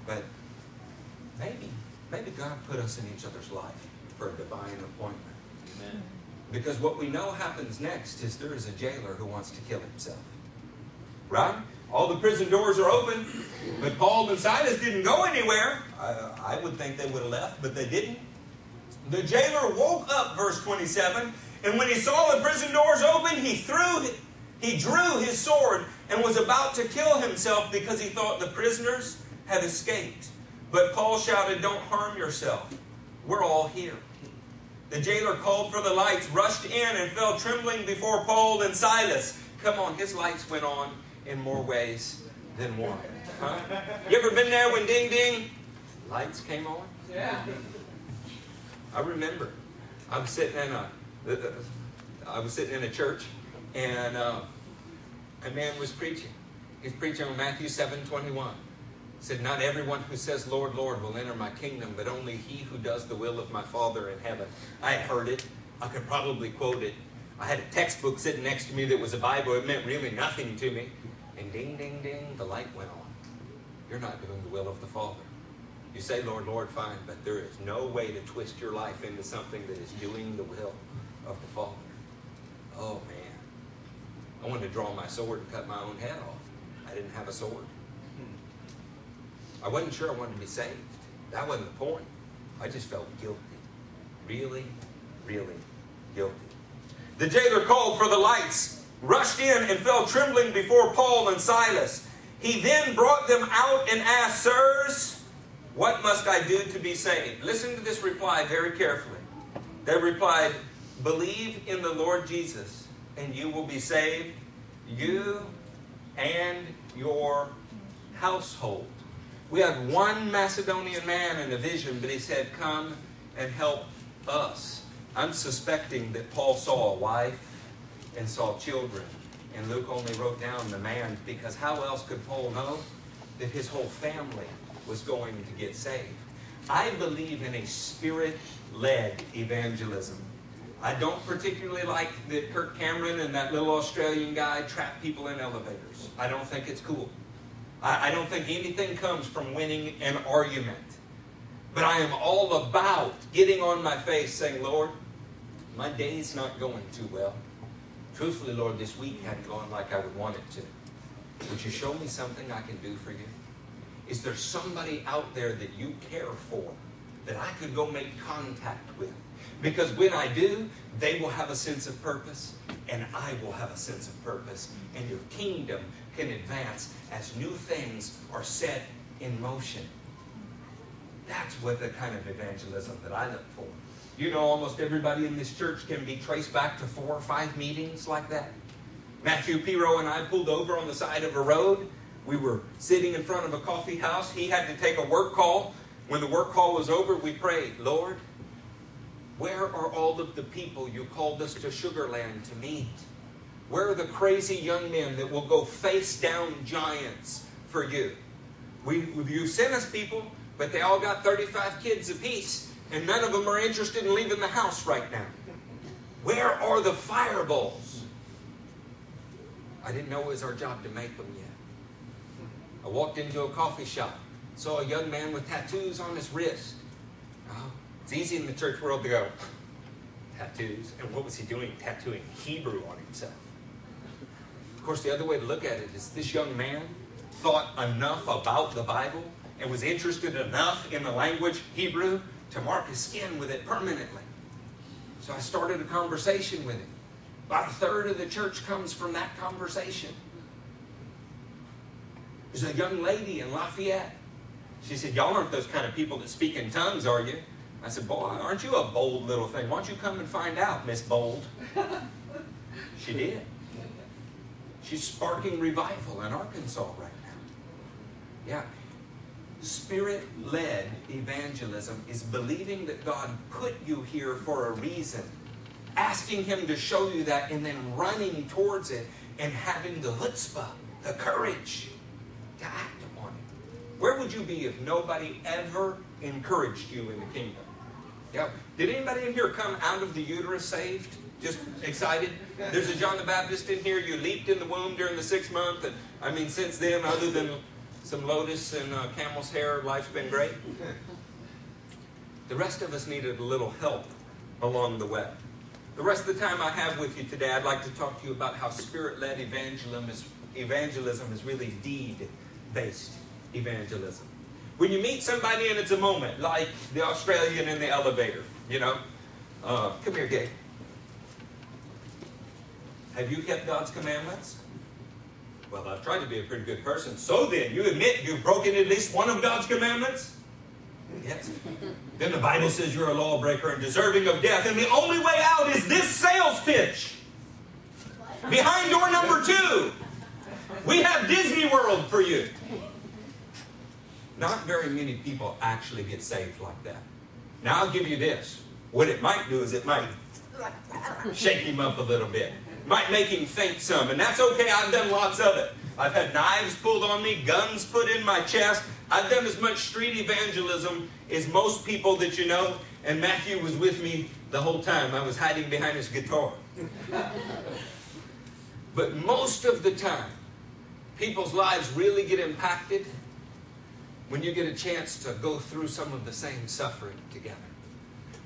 S1: but maybe, maybe God put us in each other's life for a divine appointment. Amen. Because what we know happens next is there is a jailer who wants to kill himself. Right? All the prison doors are open, but Paul and Silas didn't go anywhere. I, I would think they would have left, but they didn't. The jailer woke up, verse 27, and when he saw the prison doors open, he threw, he drew his sword and was about to kill himself because he thought the prisoners had escaped. But Paul shouted, Don't harm yourself. We're all here. The jailer called for the lights, rushed in, and fell trembling before Paul and Silas. Come on, his lights went on in more ways than one. Huh? You ever been there when ding ding, lights came on?
S2: Yeah.
S1: I remember. I was sitting in a, I was sitting in a church, and uh, a man was preaching. He's preaching on Matthew seven twenty one. He Said, "Not everyone who says Lord, Lord will enter my kingdom, but only he who does the will of my Father in heaven." I had heard it. I could probably quote it. I had a textbook sitting next to me that was a Bible. It meant really nothing to me. And ding, ding, ding, the light went on. You're not doing the will of the Father. You say, Lord, Lord, fine, but there is no way to twist your life into something that is doing the will of the Father. Oh, man. I wanted to draw my sword and cut my own head off. I didn't have a sword. I wasn't sure I wanted to be saved. That wasn't the point. I just felt guilty. Really, really guilty. The jailer called for the lights, rushed in, and fell trembling before Paul and Silas. He then brought them out and asked, Sirs, what must I do to be saved? Listen to this reply very carefully. They replied, Believe in the Lord Jesus, and you will be saved, you and your household. We had one Macedonian man in a vision, but he said, Come and help us. I'm suspecting that Paul saw a wife and saw children. And Luke only wrote down the man because how else could Paul know that his whole family was going to get saved? I believe in a spirit led evangelism. I don't particularly like that Kirk Cameron and that little Australian guy trap people in elevators. I don't think it's cool. I, I don't think anything comes from winning an argument. But I am all about getting on my face saying, Lord, my day's not going too well. Truthfully, Lord, this week hadn't gone like I would want it to. Would you show me something I can do for you? Is there somebody out there that you care for that I could go make contact with? Because when I do, they will have a sense of purpose, and I will have a sense of purpose, and your kingdom can advance as new things are set in motion. That's what the kind of evangelism that I look for. You know, almost everybody in this church can be traced back to four or five meetings like that. Matthew Piro and I pulled over on the side of a road. We were sitting in front of a coffee house. He had to take a work call. When the work call was over, we prayed, Lord, where are all of the people you called us to Sugar Land to meet? Where are the crazy young men that will go face down giants for you? We, you sent us people, but they all got 35 kids apiece and none of them are interested in leaving the house right now. Where are the fireballs? I didn't know it was our job to make them yet. I walked into a coffee shop, saw a young man with tattoos on his wrist. Oh, it's easy in the church world to go, <laughs> tattoos. And what was he doing? Tattooing Hebrew on himself. Of course, the other way to look at it is this young man thought enough about the Bible and was interested enough in the language Hebrew to mark his skin with it permanently. So I started a conversation with him. About a third of the church comes from that conversation. There's a young lady in Lafayette. She said, Y'all aren't those kind of people that speak in tongues, are you? I said, Boy, aren't you a bold little thing? Why don't you come and find out, Miss Bold? <laughs> she did. She's sparking revival in Arkansas right now. Yeah. Spirit led evangelism is believing that God put you here for a reason, asking Him to show you that, and then running towards it and having the chutzpah, the courage to act upon it. Where would you be if nobody ever encouraged you in the kingdom? Yeah. Did anybody in here come out of the uterus saved? Just excited? There's a John the Baptist in here. You leaped in the womb during the sixth month, and I mean, since then, other than some lotus and uh, camel's hair, life's been great. The rest of us needed a little help along the way. The rest of the time I have with you today, I'd like to talk to you about how spirit led evangelism is, evangelism is really deed based evangelism. When you meet somebody and it's a moment, like the Australian in the elevator, you know, uh, come here, Gabe. Have you kept God's commandments? Well, I've tried to be a pretty good person. So then, you admit you've broken at least one of God's commandments? Yes. Then the Bible says you're a lawbreaker and deserving of death, and the only way out is this sales pitch. Behind door number two, we have Disney World for you. Not very many people actually get saved like that. Now, I'll give you this. What it might do is it might shake him up a little bit, might make him think some, and that's okay. I've done lots of it. I've had knives pulled on me, guns put in my chest. I've done as much street evangelism as most people that you know, and Matthew was with me the whole time. I was hiding behind his guitar. <laughs> but most of the time, people's lives really get impacted when you get a chance to go through some of the same suffering together.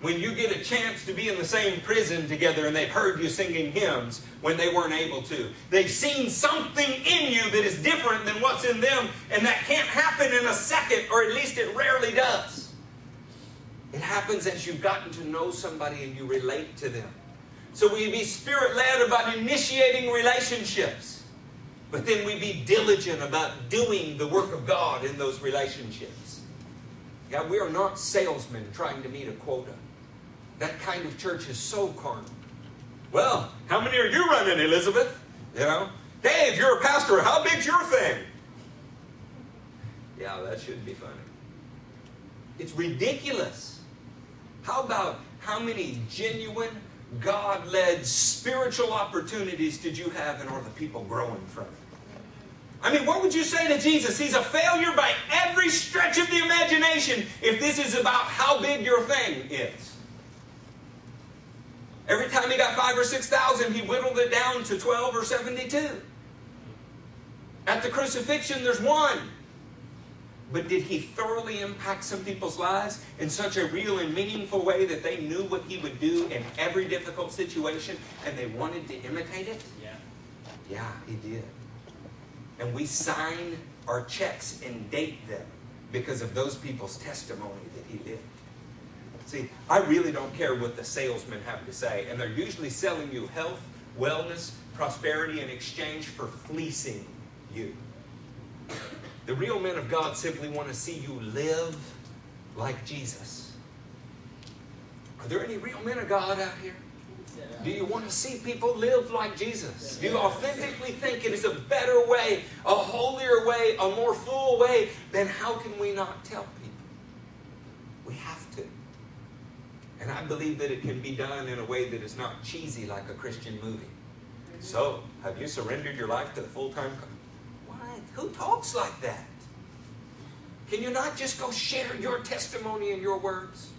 S1: When you get a chance to be in the same prison together and they've heard you singing hymns when they weren't able to. They've seen something in you that is different than what's in them, and that can't happen in a second, or at least it rarely does. It happens as you've gotten to know somebody and you relate to them. So we be spirit led about initiating relationships. But then we be diligent about doing the work of God in those relationships. Yeah, we are not salesmen trying to meet a quota. That kind of church is so carnal. Well, how many are you running, Elizabeth? You know, Dave, you're a pastor. How big's your thing? Yeah, that should be funny. It's ridiculous. How about how many genuine, God led spiritual opportunities did you have and are the people growing from it? I mean, what would you say to Jesus? He's a failure by every stretch of the imagination if this is about how big your thing is. Time he got five or six thousand, he whittled it down to 12 or 72. At the crucifixion, there's one. But did he thoroughly impact some people's lives in such a real and meaningful way that they knew what he would do in every difficult situation and they wanted to imitate it?
S2: Yeah.
S1: Yeah, he did. And we sign our checks and date them because of those people's testimony that he lived. See, I really don't care what the salesmen have to say, and they're usually selling you health, wellness, prosperity in exchange for fleecing you. The real men of God simply want to see you live like Jesus. Are there any real men of God out here? Do you want to see people live like Jesus? Do you authentically think it is a better way, a holier way, a more full way? Then how can we not tell people? We have to. And I believe that it can be done in a way that is not cheesy like a Christian movie. So, have you surrendered your life to the full time? What? Who talks like that? Can you not just go share your testimony and your words?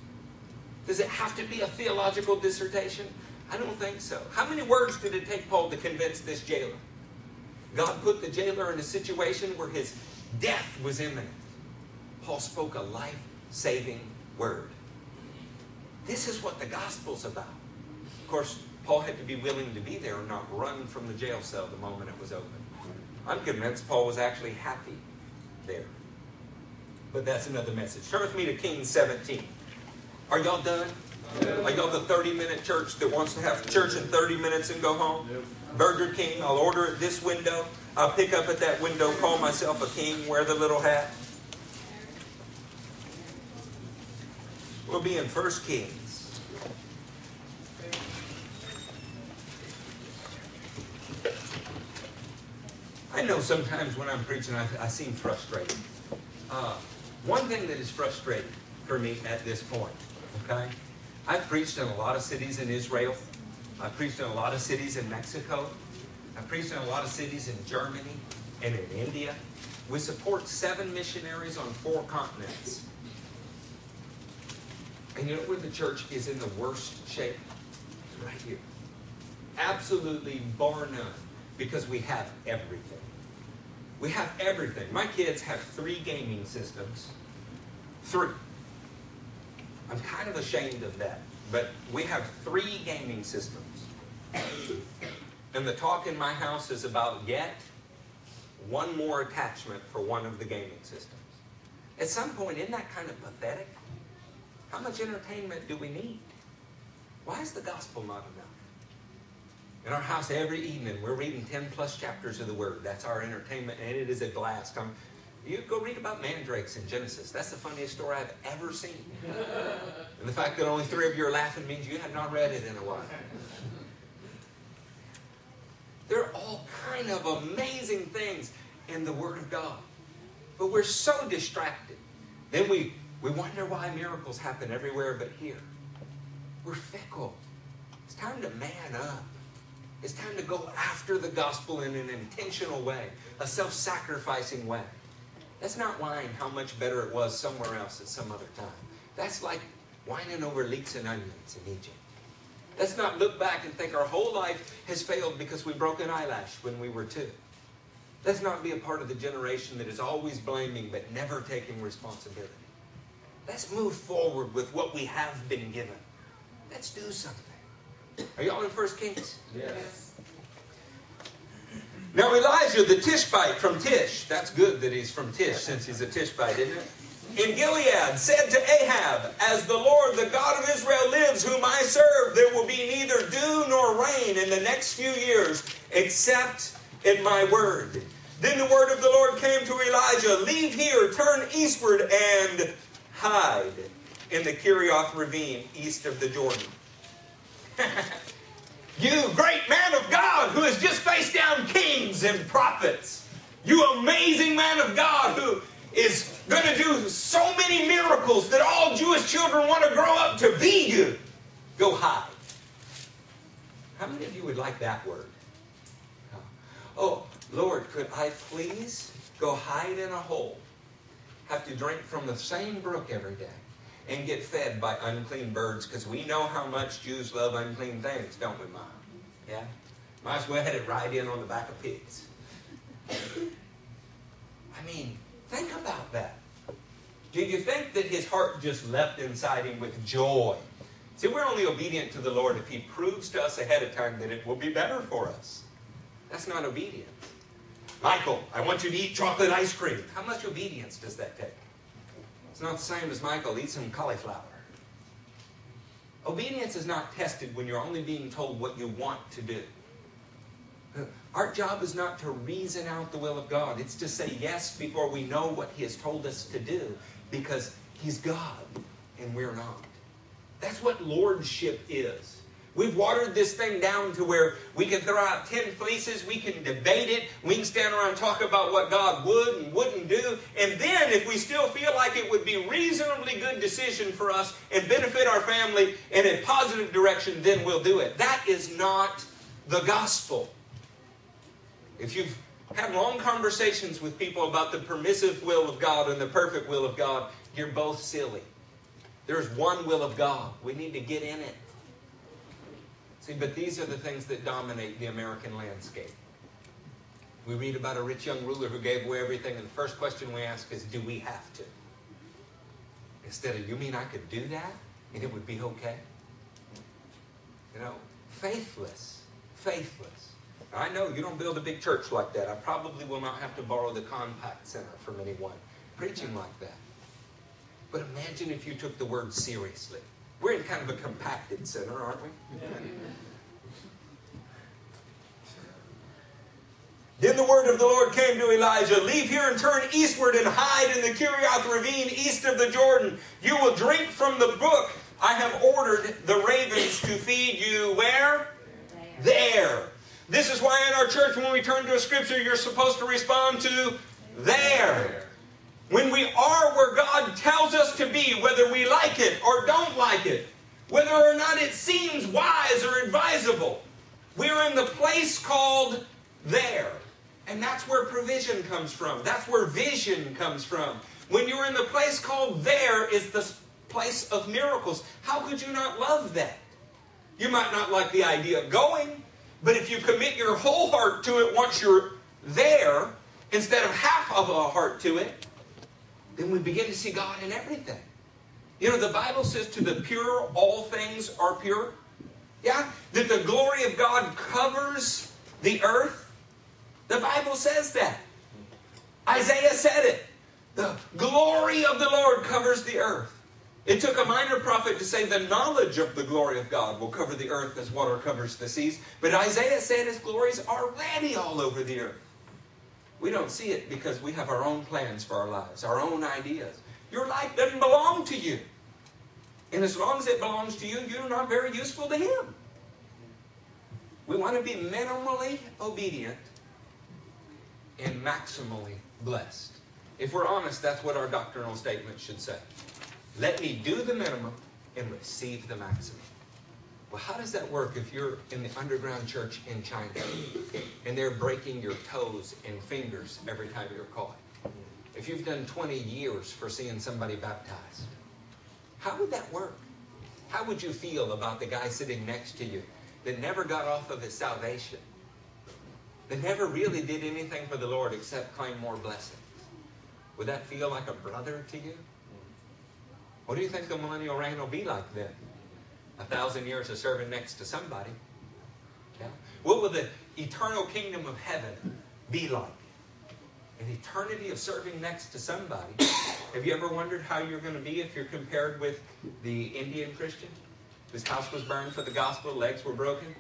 S1: Does it have to be a theological dissertation? I don't think so. How many words did it take Paul to convince this jailer? God put the jailer in a situation where his death was imminent. Paul spoke a life saving word. This is what the gospel's about. Of course, Paul had to be willing to be there and not run from the jail cell the moment it was open. I'm convinced Paul was actually happy there. But that's another message. Turn with me to Kings 17. Are y'all done? Are y'all the 30 minute church that wants to have church in 30 minutes and go home? Burger King, I'll order at this window. I'll pick up at that window, call myself a king, wear the little hat. We'll be in First Kings. I know sometimes when I'm preaching, I, I seem frustrated. Uh, one thing that is frustrating for me at this point, okay? I've preached in a lot of cities in Israel. I've preached in a lot of cities in Mexico. I've preached in a lot of cities in Germany and in India. We support seven missionaries on four continents. And you know where the church is in the worst shape? Right here. Absolutely bar none. Because we have everything. We have everything. My kids have three gaming systems. Three. I'm kind of ashamed of that. But we have three gaming systems. And the talk in my house is about yet one more attachment for one of the gaming systems. At some point, isn't that kind of pathetic? How much entertainment do we need? Why is the gospel not enough? In our house every evening, we're reading 10 plus chapters of the Word. That's our entertainment, and it is a blast. I'm, you go read about mandrakes in Genesis. That's the funniest story I've ever seen. and the fact that only three of you are laughing means you have not read it in a while. There are all kind of amazing things in the Word of God. But we're so distracted. Then we, we wonder why miracles happen everywhere but here. We're fickle. It's time to man up. It's time to go after the gospel in an intentional way, a self sacrificing way. Let's not whine how much better it was somewhere else at some other time. That's like whining over leeks and onions in Egypt. Let's not look back and think our whole life has failed because we broke an eyelash when we were two. Let's not be a part of the generation that is always blaming but never taking responsibility. Let's move forward with what we have been given. Let's do something. Are y'all in First Kings?
S2: Yes.
S1: Now Elijah the Tishbite from Tish, that's good that he's from Tish since he's a Tishbite, isn't it? In Gilead said to Ahab, As the Lord, the God of Israel lives, whom I serve, there will be neither dew nor rain in the next few years, except in my word. Then the word of the Lord came to Elijah, Leave here, turn eastward, and hide in the Kerith ravine east of the Jordan. <laughs> you great man of God who has just faced down kings and prophets. You amazing man of God who is going to do so many miracles that all Jewish children want to grow up to be you. Go hide. How many of you would like that word? Oh, Lord, could I please go hide in a hole? Have to drink from the same brook every day and get fed by unclean birds because we know how much Jews love unclean things, don't we, Mom? Yeah? Might as well head it right in on the back of pigs. <coughs> I mean, think about that. Do you think that his heart just leapt inside him with joy? See, we're only obedient to the Lord if he proves to us ahead of time that it will be better for us. That's not obedience. Michael, I want you to eat chocolate ice cream. How much obedience does that take? It's not the same as Michael, eat some cauliflower. Obedience is not tested when you're only being told what you want to do. Our job is not to reason out the will of God. It's to say yes before we know what He has told us to do because He's God and we're not. That's what lordship is. We've watered this thing down to where we can throw out 10 fleeces, we can debate it, we can stand around and talk about what God would and wouldn't do, and then if we still feel like it would be reasonably good decision for us and benefit our family in a positive direction, then we'll do it. That is not the gospel. If you've had long conversations with people about the permissive will of God and the perfect will of God, you're both silly. There's one will of God. We need to get in it. See, but these are the things that dominate the American landscape. We read about a rich young ruler who gave away everything, and the first question we ask is, do we have to? Instead of, you mean I could do that and it would be okay? You know, faithless. Faithless. I know you don't build a big church like that. I probably will not have to borrow the Compaq Center from anyone preaching like that. But imagine if you took the word seriously. We're in kind of a compacted center, aren't we? Then the word of the Lord came to Elijah Leave here and turn eastward and hide in the Kerith ravine east of the Jordan. You will drink from the brook. I have ordered the ravens to feed you where? There. there. This is why in our church, when we turn to a scripture, you're supposed to respond to there. When we are where God tells us to be, whether we like it or don't like it, whether or not it seems wise or advisable, we're in the place called there. And that's where provision comes from. That's where vision comes from. When you're in the place called there is the place of miracles. How could you not love that? You might not like the idea of going, but if you commit your whole heart to it once you're there, instead of half of a heart to it, then we begin to see God in everything. You know, the Bible says to the pure, all things are pure. Yeah? That the glory of God covers the earth. The Bible says that. Isaiah said it. The glory of the Lord covers the earth. It took a minor prophet to say the knowledge of the glory of God will cover the earth as water covers the seas. But Isaiah said his glories are already all over the earth. We don't see it because we have our own plans for our lives, our own ideas. Your life doesn't belong to you. And as long as it belongs to you, you're not very useful to Him. We want to be minimally obedient and maximally blessed. If we're honest, that's what our doctrinal statement should say. Let me do the minimum and receive the maximum. Well, how does that work if you're in the underground church in China and they're breaking your toes and fingers every time you're caught? If you've done 20 years for seeing somebody baptized, how would that work? How would you feel about the guy sitting next to you that never got off of his salvation, that never really did anything for the Lord except claim more blessings? Would that feel like a brother to you? What do you think the millennial reign will be like then? A thousand years of serving next to somebody. Yeah. What will the eternal kingdom of heaven be like? An eternity of serving next to somebody. <coughs> Have you ever wondered how you're going to be if you're compared with the Indian Christian? His house was burned for the gospel, legs were broken,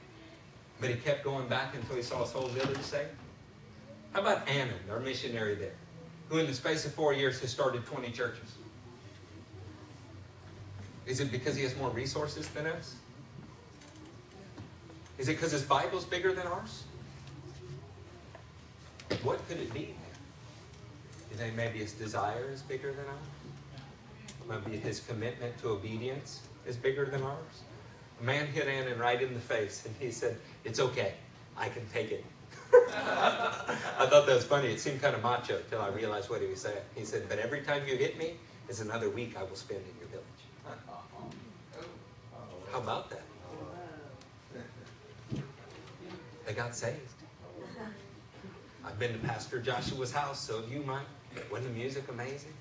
S1: but he kept going back until he saw his whole village saved. How about Annan, our missionary there, who in the space of four years has started 20 churches? Is it because he has more resources than us? Is it because his Bible's bigger than ours? What could it be? You think maybe his desire is bigger than ours? Maybe his commitment to obedience is bigger than ours? A man hit Annan right in the face and he said, It's okay. I can take it. <laughs> I thought that was funny. It seemed kind of macho until I realized what he was saying. He said, But every time you hit me, it's another week I will spend in. How about that? They got saved. I've been to Pastor Joshua's house, so you might. Wasn't the music amazing?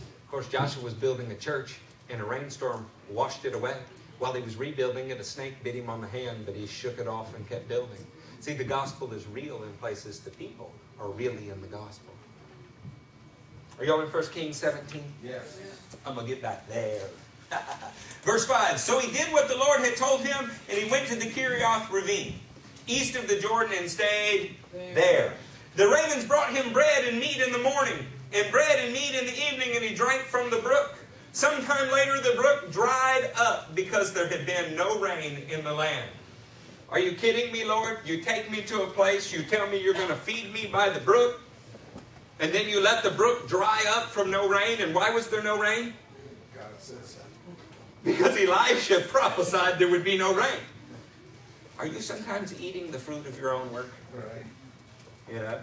S1: Of course, Joshua was building a church, and a rainstorm washed it away. While he was rebuilding it, a snake bit him on the hand, but he shook it off and kept building. See, the gospel is real in places the people are really in the gospel. Are y'all in 1 Kings 17?
S2: Yes.
S1: I'm going to get back there. Verse 5 So he did what the Lord had told him, and he went to the Kerith ravine, east of the Jordan, and stayed there. there. The ravens brought him bread and meat in the morning, and bread and meat in the evening, and he drank from the brook. Sometime later, the brook dried up because there had been no rain in the land. Are you kidding me, Lord? You take me to a place, you tell me you're going to feed me by the brook, and then you let the brook dry up from no rain. And why was there no rain?
S2: God said so.
S1: Because Elisha prophesied there would be no rain. Are you sometimes eating the fruit of your own work?
S2: Right.
S1: Yeah.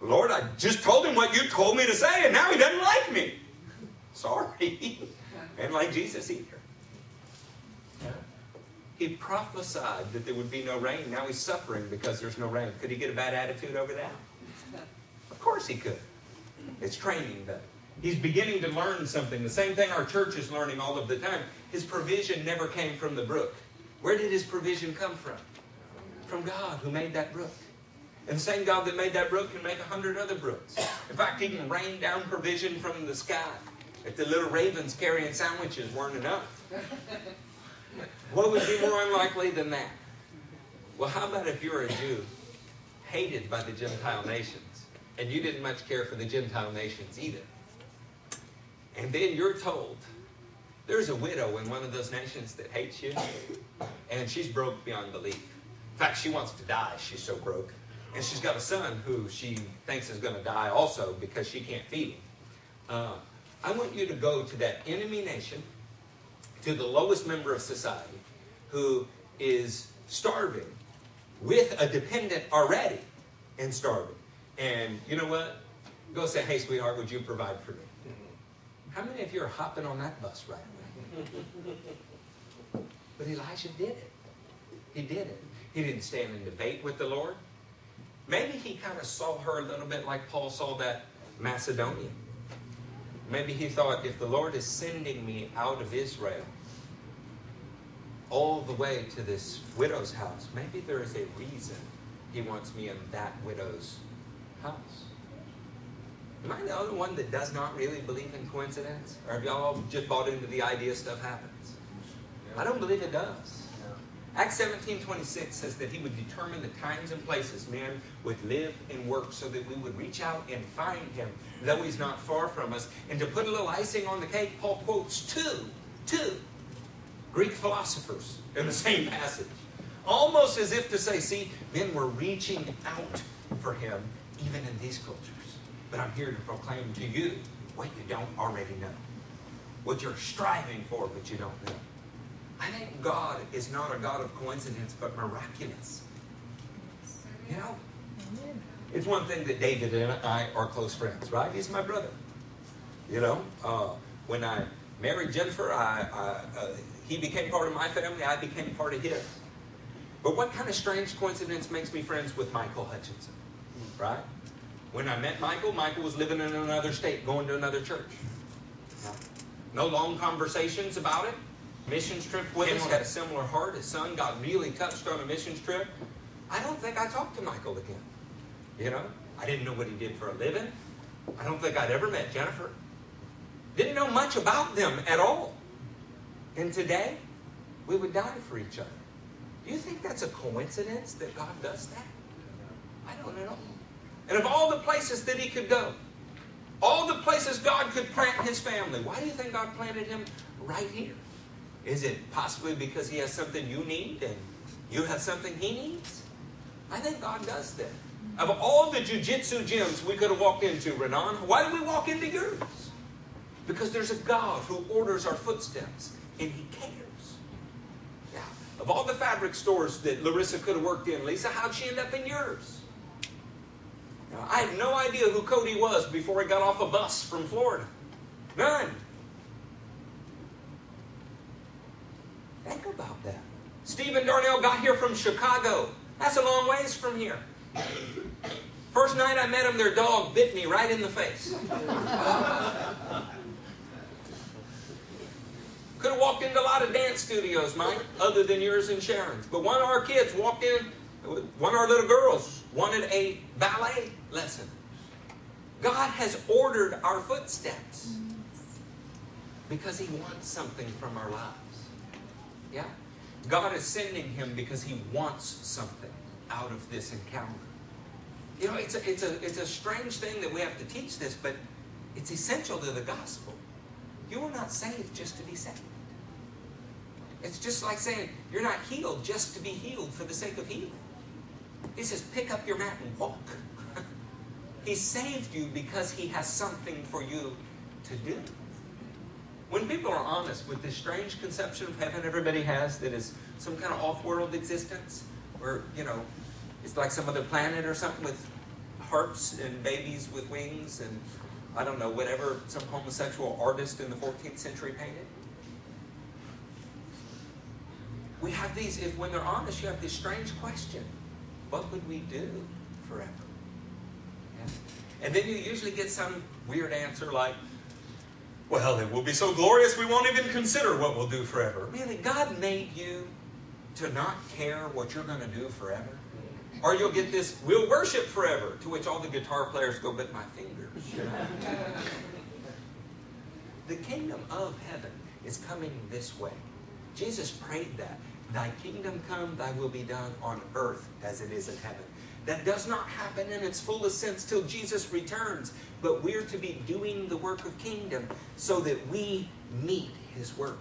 S1: Lord, I just told him what you told me to say, and now he doesn't like me. Sorry. <laughs> and like Jesus either. Yeah. He prophesied that there would be no rain. Now he's suffering because there's no rain. Could he get a bad attitude over that? <laughs> Of course he could. It's training them. He's beginning to learn something. The same thing our church is learning all of the time. His provision never came from the brook. Where did his provision come from? From God who made that brook. And the same God that made that brook can make a hundred other brooks. In fact, he can rain down provision from the sky. If the little ravens carrying sandwiches weren't enough. What would be more unlikely than that? Well, how about if you're a Jew hated by the Gentile nations and you didn't much care for the Gentile nations either? And then you're told there's a widow in one of those nations that hates you, and she's broke beyond belief. In fact, she wants to die. She's so broke. And she's got a son who she thinks is going to die also because she can't feed him. Uh, I want you to go to that enemy nation, to the lowest member of society, who is starving with a dependent already and starving. And you know what? Go say, hey, sweetheart, would you provide for me? How many of you are hopping on that bus right away? But Elijah did it. He did it. He didn't stand in debate with the Lord. Maybe he kind of saw her a little bit like Paul saw that Macedonian. Maybe he thought, if the Lord is sending me out of Israel all the way to this widow's house, maybe there is a reason he wants me in that widow's house. Am I the only one that does not really believe in coincidence? Or have y'all just bought into the idea stuff happens? I don't believe it does. Acts 17 26 says that he would determine the times and places men would live and work so that we would reach out and find him, though he's not far from us. And to put a little icing on the cake, Paul quotes two, two Greek philosophers in the same passage. Almost as if to say, see, men were reaching out for him even in these cultures. But I'm here to proclaim to you what you don't already know, what you're striving for, but you don't know. I think God is not a God of coincidence, but miraculous. You know? It's one thing that David and I are close friends, right? He's my brother. You know, uh, when I married Jennifer, I, I uh, he became part of my family, I became part of his. But what kind of strange coincidence makes me friends with Michael Hutchinson, right? When I met Michael, Michael was living in another state, going to another church. No long conversations about it missions trip with us, had a similar heart. His son got really touched on a missions trip. I don't think I talked to Michael again. You know, I didn't know what he did for a living. I don't think I'd ever met Jennifer. Didn't know much about them at all. And today, we would die for each other. Do you think that's a coincidence that God does that? I don't know. And of all the places that he could go, all the places God could plant his family, why do you think God planted him right here? Is it possibly because he has something you need and you have something he needs? I think God does that. Of all the jujitsu gyms we could have walked into, Renan, why did we walk into yours? Because there's a God who orders our footsteps and he cares. Yeah. Of all the fabric stores that Larissa could have worked in, Lisa, how'd she end up in yours? I had no idea who Cody was before he got off a bus from Florida. None. Think about that. Stephen Darnell got here from Chicago. That's a long ways from here. First night I met him, their dog bit me right in the face. Could have walked into a lot of dance studios, Mike, other than yours and Sharon's. But one of our kids walked in, one of our little girls wanted a ballet lesson. God has ordered our footsteps because He wants something from our lives. Yeah? God is sending him because he wants something out of this encounter. You know, it's a, it's, a, it's a strange thing that we have to teach this, but it's essential to the gospel. You are not saved just to be saved. It's just like saying you're not healed just to be healed for the sake of healing. He says, pick up your mat and walk. He saved you because he has something for you to do. When people are honest with this strange conception of heaven everybody has that is some kind of off world existence, where, you know, it's like some other planet or something with harps and babies with wings and I don't know, whatever some homosexual artist in the 14th century painted. We have these, if when they're honest, you have this strange question what would we do forever? And then you usually get some weird answer like, well, it will be so glorious we won't even consider what we'll do forever. Really, God made you to not care what you're going to do forever. Or you'll get this, we'll worship forever, to which all the guitar players go, but my fingers. the kingdom of heaven is coming this way. Jesus prayed that. Thy kingdom come, thy will be done on earth as it is in heaven. That does not happen in its fullest sense till Jesus returns but we're to be doing the work of kingdom so that we meet his work.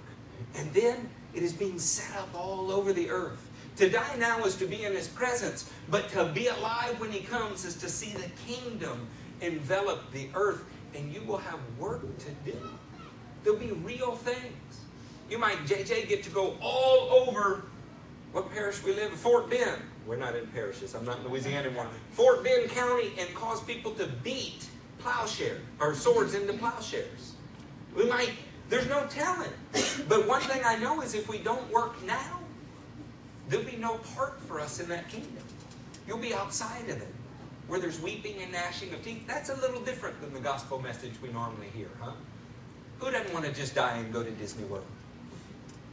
S1: And then it is being set up all over the earth. To die now is to be in his presence, but to be alive when he comes is to see the kingdom envelop the earth, and you will have work to do. There'll be real things. You might, JJ, get to go all over what parish we live in, Fort Bend. We're not in parishes. I'm not in Louisiana anymore. Fort Bend County and cause people to beat plowshare or swords into plowshares. We might, there's no telling. But one thing I know is if we don't work now, there'll be no part for us in that kingdom. You'll be outside of it, where there's weeping and gnashing of teeth. That's a little different than the gospel message we normally hear, huh? Who doesn't want to just die and go to Disney World?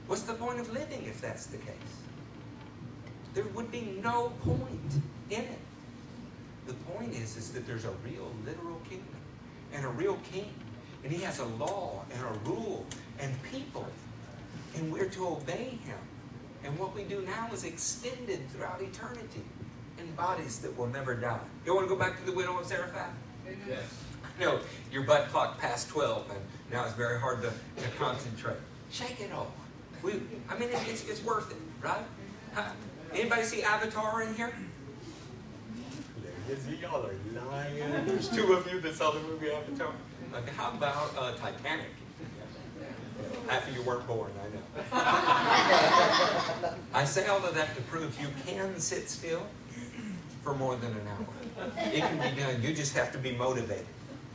S1: What's the point of living if that's the case? There would be no point in it. The point is, is that there's a real, literal kingdom. and a real king. And he has a law and a rule and people. And we're to obey him. And what we do now is extended throughout eternity in bodies that will never die. You want to go back to the widow of Zarephath?
S2: Yes.
S1: No, your butt clock past 12, and now it's very hard to, to concentrate. Shake it off. We, I mean, it's, it's worth it, right? Mm-hmm. Huh? Anybody see Avatar in here? Y'all are lying. There's two of you that saw the movie Avatar. Okay, how about uh, Titanic? After you weren't born, I know. <laughs> I say all of that to prove you can sit still for more than an hour. It can be done. You just have to be motivated.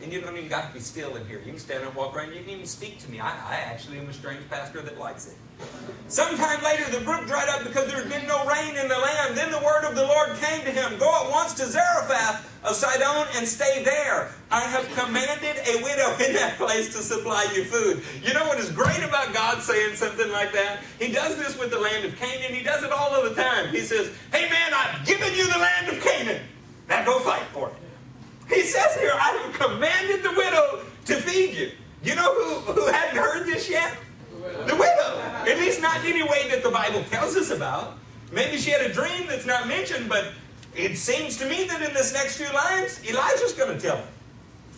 S1: And you don't even got to be still in here. You can stand up, walk around. You can even speak to me. I, I actually am a strange pastor that likes it. Sometime later, the brook dried up because there had been no rain in the land. Then the word of the Lord came to him Go at once to Zarephath of Sidon and stay there. I have commanded a widow in that place to supply you food. You know what is great about God saying something like that? He does this with the land of Canaan. He does it all of the time. He says, Hey man, I've given you the land of Canaan. Now go fight for it. <laughs> He says here, I have commanded the widow to feed you. You know who, who hadn't heard this yet? The widow. At least not in any way that the Bible tells us about. Maybe she had a dream that's not mentioned, but it seems to me that in this next few lines, Elijah's going to tell him.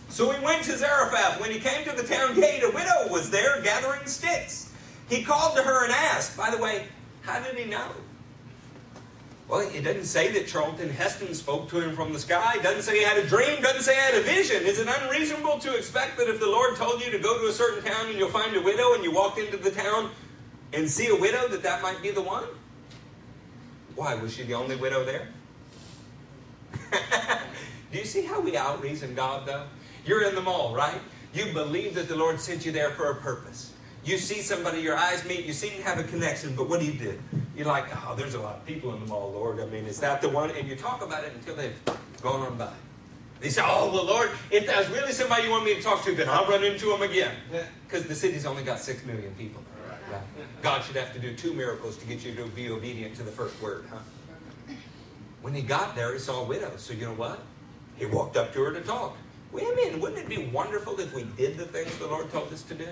S1: So he went to Zarephath. When he came to the town gate, a widow was there gathering sticks. He called to her and asked, by the way, how did he know? Well, it doesn't say that Charlton Heston spoke to him from the sky. It doesn't say he had a dream. It doesn't say he had a vision. Is it unreasonable to expect that if the Lord told you to go to a certain town and you'll find a widow and you walked into the town and see a widow, that that might be the one? Why? Was she the only widow there? <laughs> Do you see how we outreason God, though? You're in the mall, right? You believe that the Lord sent you there for a purpose. You see somebody, your eyes meet, you seem to have a connection, but what do you do? You're like, oh, there's a lot of people in the mall, Lord. I mean, is that the one? And you talk about it until they've gone on by. They say, oh, well, Lord, if that's really somebody you want me to talk to, then I'll run into them again. Because the city's only got six million people. Right? God should have to do two miracles to get you to be obedient to the first word, huh? When he got there, he saw a widow. So you know what? He walked up to her to talk. Women, wouldn't it be wonderful if we did the things the Lord told us to do?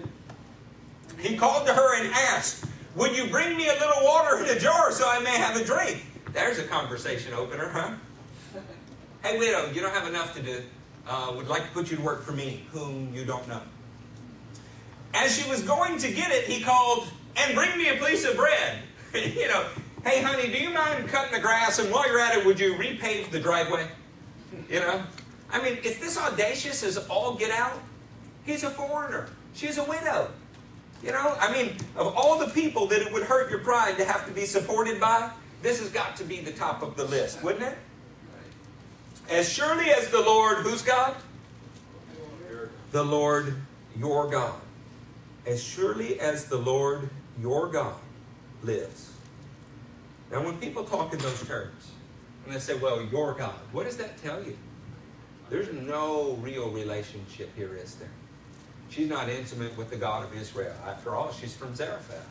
S1: He called to her and asked, Would you bring me a little water in a jar so I may have a drink? There's a conversation opener, huh? Hey, widow, you don't have enough to do. Uh, would like to put you to work for me, whom you don't know. As she was going to get it, he called, And bring me a piece of bread. <laughs> you know, hey, honey, do you mind cutting the grass? And while you're at it, would you repave the driveway? You know? I mean, is this audacious as all get out? He's a foreigner. She's a widow. You know, I mean, of all the people that it would hurt your pride to have to be supported by, this has got to be the top of the list, wouldn't it? As surely as the Lord, who's God? The Lord your God. As surely as the Lord your God lives. Now, when people talk in those terms, and they say, well, your God, what does that tell you? There's no real relationship here, is there? She's not intimate with the God of Israel. After all, she's from Zarephath.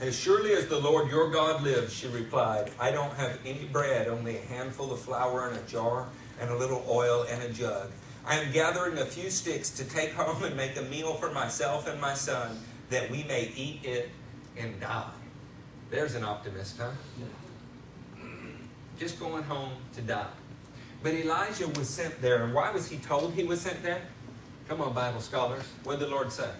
S1: As surely as the Lord your God lives, she replied, I don't have any bread, only a handful of flour in a jar and a little oil in a jug. I am gathering a few sticks to take home and make a meal for myself and my son, that we may eat it and die. There's an optimist, huh? Just going home to die. But Elijah was sent there. And why was he told he was sent there? Come on, Bible scholars. What did the Lord say?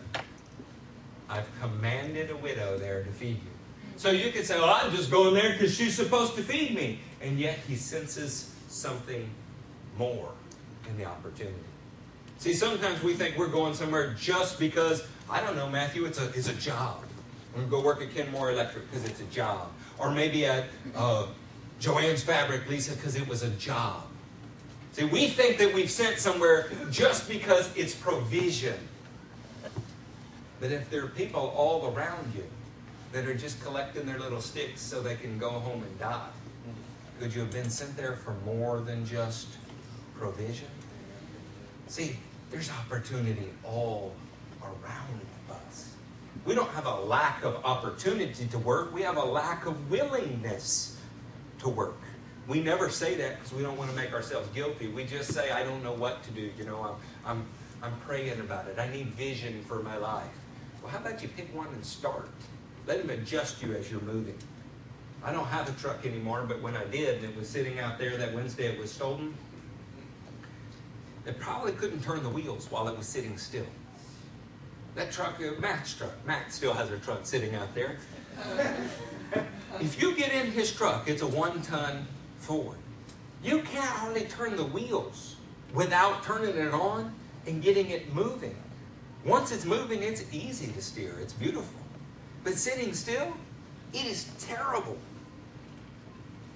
S1: I've commanded a widow there to feed you. So you could say, well, I'm just going there because she's supposed to feed me. And yet he senses something more in the opportunity. See, sometimes we think we're going somewhere just because, I don't know, Matthew, it's a, it's a job. I'm going to go work at Kenmore Electric because it's a job. Or maybe at uh, Joann's Fabric, Lisa, because it was a job. See, we think that we've sent somewhere just because it's provision. But if there are people all around you that are just collecting their little sticks so they can go home and die, could you have been sent there for more than just provision? See, there's opportunity all around us. We don't have a lack of opportunity to work, we have a lack of willingness to work. We never say that because we don't want to make ourselves guilty. We just say, I don't know what to do. You know, I'm, I'm, I'm praying about it. I need vision for my life. Well, how about you pick one and start? Let him adjust you as you're moving. I don't have a truck anymore, but when I did, it was sitting out there that Wednesday it was stolen, it probably couldn't turn the wheels while it was sitting still. That truck, uh, Matt's truck, Matt still has a truck sitting out there. <laughs> if you get in his truck, it's a one ton Ford. You can't hardly turn the wheels without turning it on and getting it moving. Once it's moving, it's easy to steer, it's beautiful. But sitting still, it is terrible.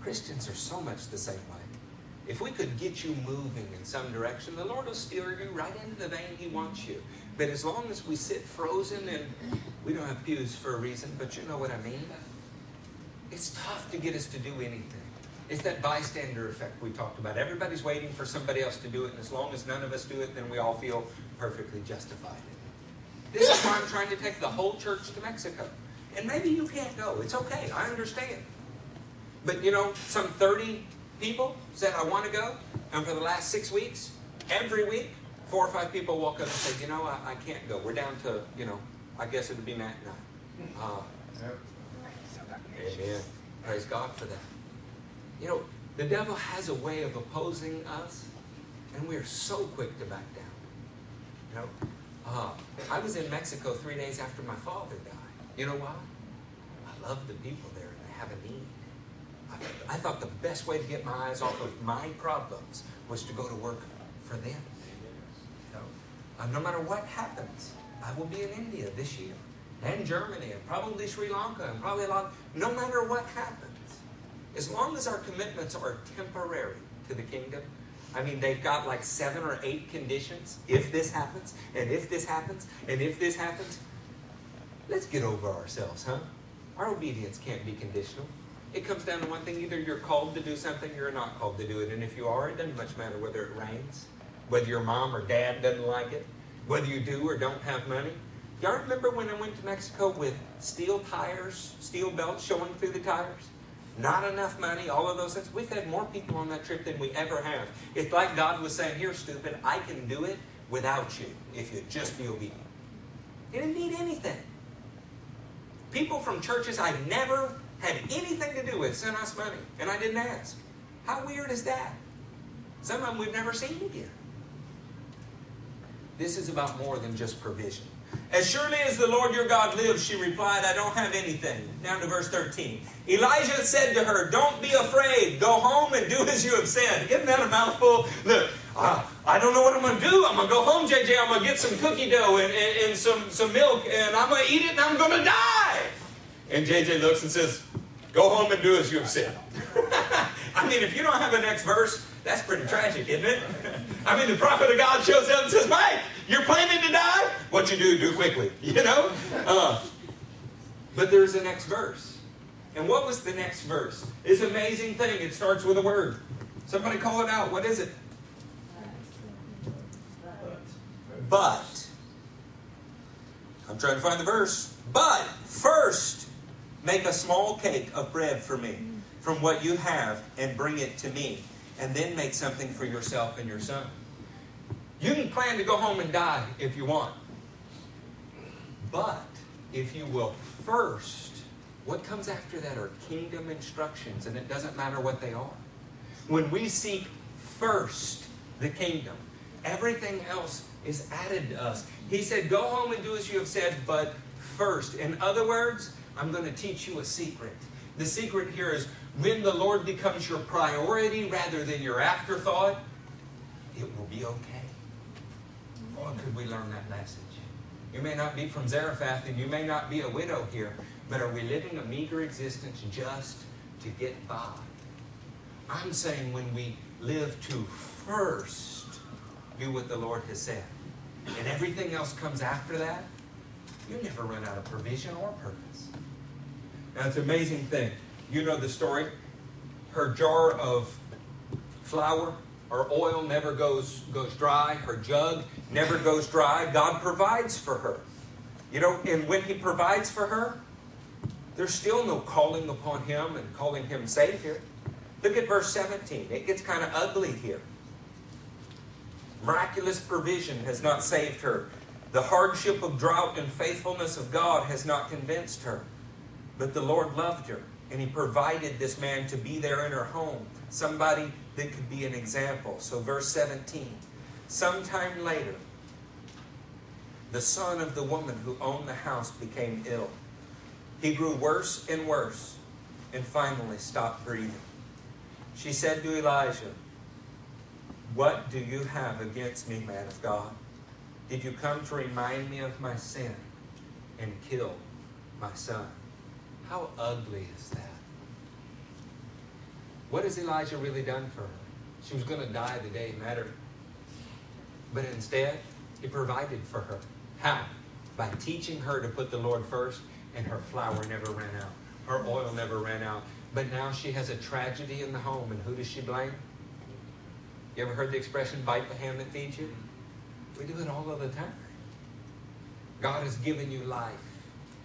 S1: Christians are so much the same way. If we could get you moving in some direction, the Lord will steer you right into the vein He wants you. But as long as we sit frozen and we don't have pews for a reason, but you know what I mean? It's tough to get us to do anything. It's that bystander effect we talked about. Everybody's waiting for somebody else to do it, and as long as none of us do it, then we all feel perfectly justified. This is why I'm trying to take the whole church to Mexico. And maybe you can't go. It's okay. I understand. But you know, some 30 people said, I want to go. And for the last six weeks, every week, four or five people walk up and say, you know, I, I can't go. We're down to, you know, I guess it would be Matt and I. Uh, Amen. Praise God for that. You know, the devil has a way of opposing us, and we're so quick to back down. You know, uh, I was in Mexico three days after my father died. You know why? I love the people there, and they have a need. I, I thought the best way to get my eyes off of my problems was to go to work for them. Uh, no matter what happens, I will be in India this year, and Germany, and probably Sri Lanka, and probably a lot. No matter what happens, as long as our commitments are temporary to the kingdom, I mean, they've got like seven or eight conditions. If this happens, and if this happens, and if this happens, let's get over ourselves, huh? Our obedience can't be conditional. It comes down to one thing either you're called to do something, or you're not called to do it. And if you are, it doesn't much matter whether it rains, whether your mom or dad doesn't like it, whether you do or don't have money. Y'all remember when I went to Mexico with steel tires, steel belts showing through the tires? Not enough money, all of those things. We've had more people on that trip than we ever have. It's like God was saying, Here, stupid, I can do it without you if you just be obedient. He didn't need anything. People from churches I never had anything to do with sent us money, and I didn't ask. How weird is that? Some of them we've never seen again. This is about more than just provision. As surely as the Lord your God lives, she replied, I don't have anything. Down to verse 13. Elijah said to her, Don't be afraid. Go home and do as you have said. Isn't that a mouthful? Look, uh, I don't know what I'm going to do. I'm going to go home, JJ. I'm going to get some cookie dough and, and, and some, some milk, and I'm going to eat it, and I'm going to die. And JJ looks and says, Go home and do as you have said. <laughs> I mean, if you don't have a next verse, that's pretty tragic, isn't it? <laughs> I mean, the prophet of God shows up and says, Mike, you're planning to die? What you do, do quickly. <laughs> You know? Uh, but there's the next verse. And what was the next verse? It's an amazing thing. It starts with a word. Somebody call it out. What is it? But. I'm trying to find the verse. But first, make a small cake of bread for me from what you have and bring it to me. And then make something for yourself and your son. You can plan to go home and die if you want. But if you will first, what comes after that are kingdom instructions, and it doesn't matter what they are. When we seek first the kingdom, everything else is added to us. He said, Go home and do as you have said, but first. In other words, I'm going to teach you a secret. The secret here is when the Lord becomes your priority rather than your afterthought, it will be okay. Boy, could we learn that message. You may not be from Zarephath and you may not be a widow here, but are we living a meager existence just to get by? I'm saying when we live to first do what the Lord has said, and everything else comes after that, you never run out of provision or purpose. Now, it's an amazing thing. You know the story. Her jar of flour or oil never goes, goes dry. Her jug never goes dry. God provides for her. You know, and when He provides for her, there's still no calling upon Him and calling Him Savior. Look at verse 17. It gets kind of ugly here. Miraculous provision has not saved her. The hardship of drought and faithfulness of God has not convinced her. But the Lord loved her, and He provided this man to be there in her home, somebody that could be an example. So, verse 17 Sometime later, the son of the woman who owned the house became ill. He grew worse and worse and finally stopped breathing. She said to Elijah, What do you have against me, man of God? Did you come to remind me of my sin and kill my son? How ugly is that? What has Elijah really done for her? She was going to die the day he met her. But instead, he provided for her. How? By teaching her to put the Lord first, and her flour never ran out. Her oil never ran out. But now she has a tragedy in the home, and who does she blame? You ever heard the expression, bite the hand that feeds you? We do it all of the time. God has given you life.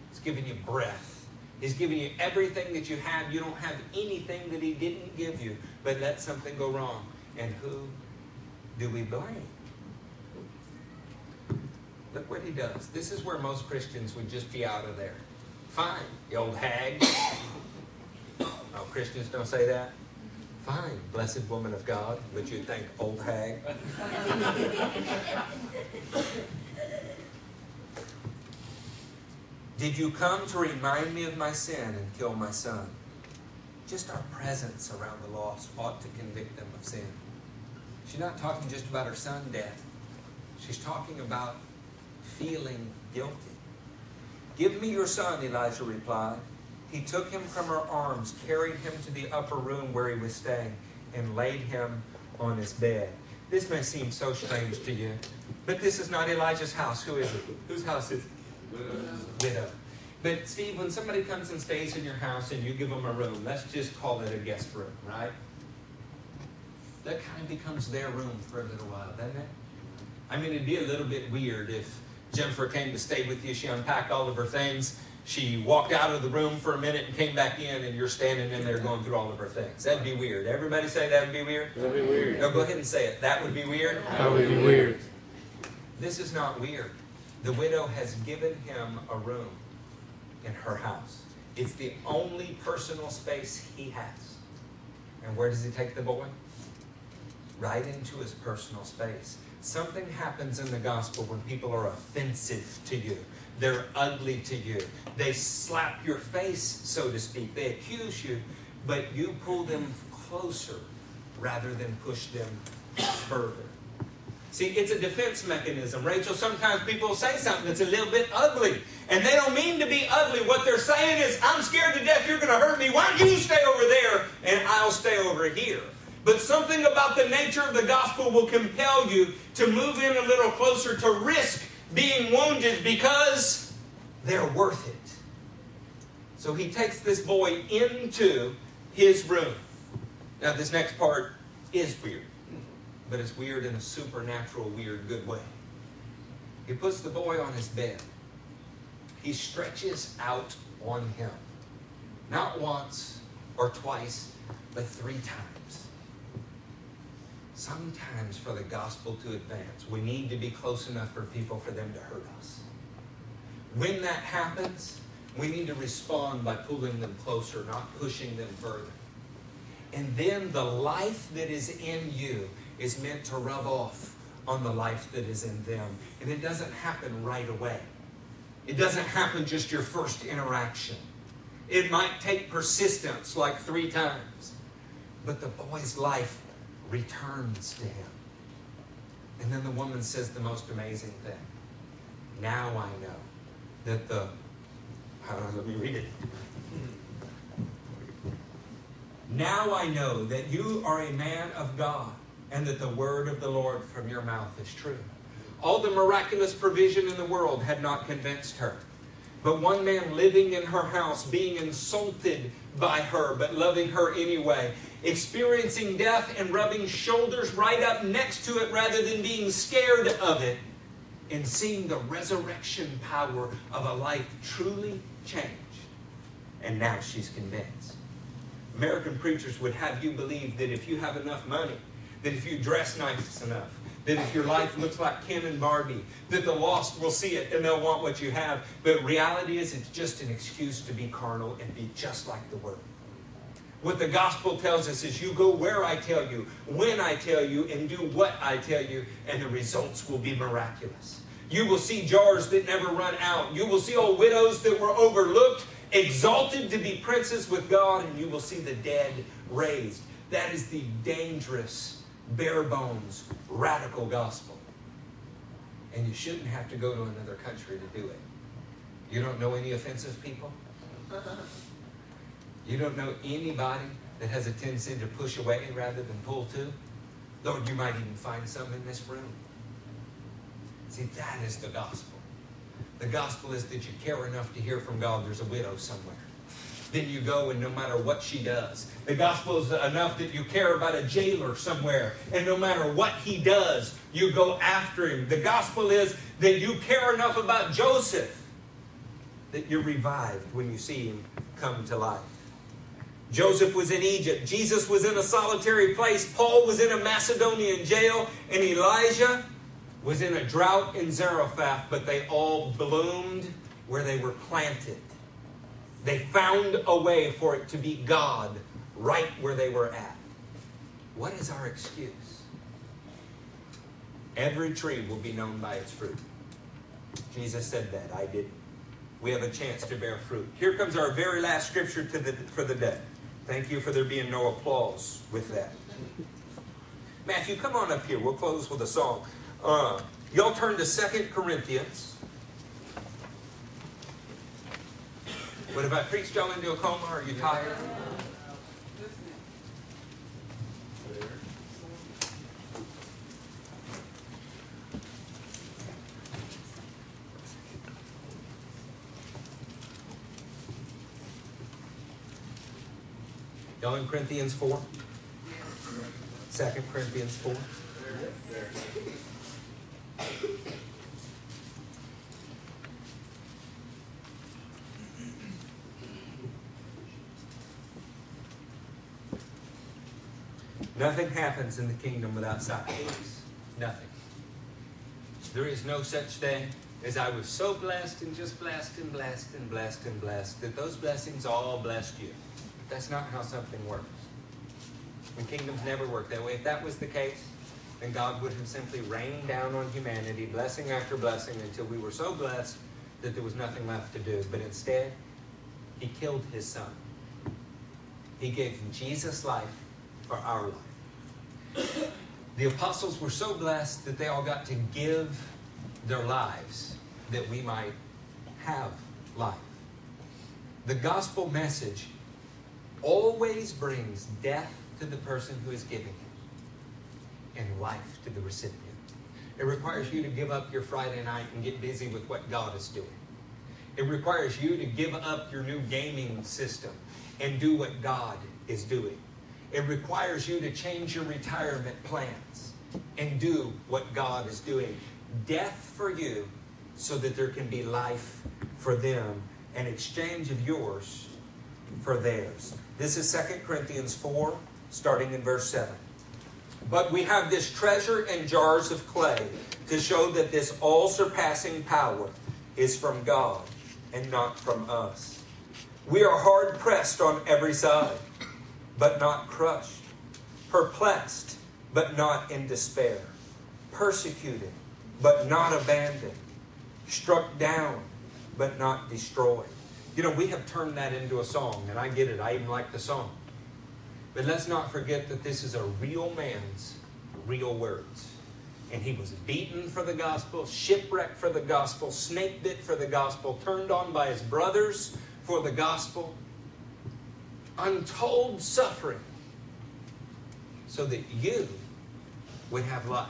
S1: He's given you breath. He's given you everything that you have. You don't have anything that He didn't give you. But let something go wrong. And who do we blame? Look what he does. This is where most Christians would just be out of there. Fine, the old hag. <coughs> Oh, Christians don't say that? Fine, blessed woman of God, but you think old hag. <laughs> Did you come to remind me of my sin and kill my son? Just our presence around the lost ought to convict them of sin. She's not talking just about her son death. She's talking about feeling guilty. Give me your son, Elijah replied. He took him from her arms, carried him to the upper room where he was staying, and laid him on his bed. This may seem so strange to you, but this is not Elijah's house. Who is it? Whose house is it? Widow. But Steve, when somebody comes and stays in your house and you give them a room, let's just call it a guest room, right? That kind of becomes their room for a little while, doesn't it? I mean, it'd be a little bit weird if Jennifer came to stay with you. She unpacked all of her things. She walked out of the room for a minute and came back in, and you're standing in there going through all of her things. That'd be weird. Everybody say that would be weird?
S2: That'd be weird.
S1: No, go ahead and say it. That would be weird?
S2: That would be weird.
S1: This is not weird. The widow has given him a room in her house. It's the only personal space he has. And where does he take the boy? Right into his personal space. Something happens in the gospel when people are offensive to you. They're ugly to you. They slap your face, so to speak. They accuse you, but you pull them closer rather than push them further. See, it's a defense mechanism. Rachel, sometimes people say something that's a little bit ugly, and they don't mean to be ugly. What they're saying is, I'm scared to death you're going to hurt me. Why don't you stay over there and I'll stay over here? But something about the nature of the gospel will compel you to move in a little closer, to risk being wounded because they're worth it. So he takes this boy into his room. Now, this next part is weird, but it's weird in a supernatural, weird, good way. He puts the boy on his bed. He stretches out on him. Not once or twice, but three times. Sometimes for the gospel to advance, we need to be close enough for people for them to hurt us. When that happens, we need to respond by pulling them closer, not pushing them further. And then the life that is in you is meant to rub off on the life that is in them. And it doesn't happen right away. It doesn't happen just your first interaction. It might take persistence, like three times. But the boy's life returns to him. And then the woman says the most amazing thing. Now I know that the. let me read it. Now I know that you are a man of God and that the word of the Lord from your mouth is true. All the miraculous provision in the world had not convinced her. But one man living in her house, being insulted by her, but loving her anyway, experiencing death and rubbing shoulders right up next to it rather than being scared of it, and seeing the resurrection power of a life truly changed. And now she's convinced. American preachers would have you believe that if you have enough money, that if you dress nice enough, that if your life looks like Ken and Barbie, that the lost will see it and they'll want what you have. But reality is, it's just an excuse to be carnal and be just like the world. What the gospel tells us is you go where I tell you, when I tell you, and do what I tell you, and the results will be miraculous. You will see jars that never run out. You will see old widows that were overlooked, exalted to be princes with God, and you will see the dead raised. That is the dangerous, bare bones, radical gospel. And you shouldn't have to go to another country to do it. You don't know any offensive people? You don't know anybody that has a tendency to push away rather than pull to? Lord, you might even find some in this room. See, that is the gospel. The gospel is that you care enough to hear from God there's a widow somewhere. Then you go and no matter what she does. The gospel is enough that you care about a jailer somewhere. And no matter what he does, you go after him. The gospel is that you care enough about Joseph that you're revived when you see him come to life. Joseph was in Egypt. Jesus was in a solitary place. Paul was in a Macedonian jail. And Elijah was in a drought in Zarephath, but they all bloomed where they were planted. They found a way for it to be God right where they were at. What is our excuse? Every tree will be known by its fruit. Jesus said that. I didn't. We have a chance to bear fruit. Here comes our very last scripture the, for the day. Thank you for there being no applause with that. Matthew, come on up here. We'll close with a song. Uh, y'all turn to Second Corinthians. What if I preached y'all into a coma? Are you tired? Y'all in Corinthians 4? 2 Corinthians 4? Nothing happens in the kingdom without sacrifice. Nothing. There is no such thing as I was so blessed and just blessed and blessed and blessed and blessed that those blessings all blessed you. That's not how something works. And kingdoms never work that way. If that was the case, then God would have simply rained down on humanity, blessing after blessing, until we were so blessed that there was nothing left to do. But instead, He killed His Son. He gave Jesus life for our life. The apostles were so blessed that they all got to give their lives that we might have life. The gospel message always brings death to the person who is giving it and life to the recipient. It requires you to give up your Friday night and get busy with what God is doing. It requires you to give up your new gaming system and do what God is doing. It requires you to change your retirement plans and do what God is doing. Death for you so that there can be life for them, an exchange of yours for theirs. This is 2 Corinthians 4, starting in verse 7. But we have this treasure in jars of clay to show that this all surpassing power is from God and not from us. We are hard pressed on every side, but not crushed, perplexed, but not in despair, persecuted, but not abandoned, struck down, but not destroyed. You know, we have turned that into a song, and I get it. I even like the song. But let's not forget that this is a real man's real words. And he was beaten for the gospel, shipwrecked for the gospel, snake bit for the gospel, turned on by his brothers for the gospel. Untold suffering so that you would have life.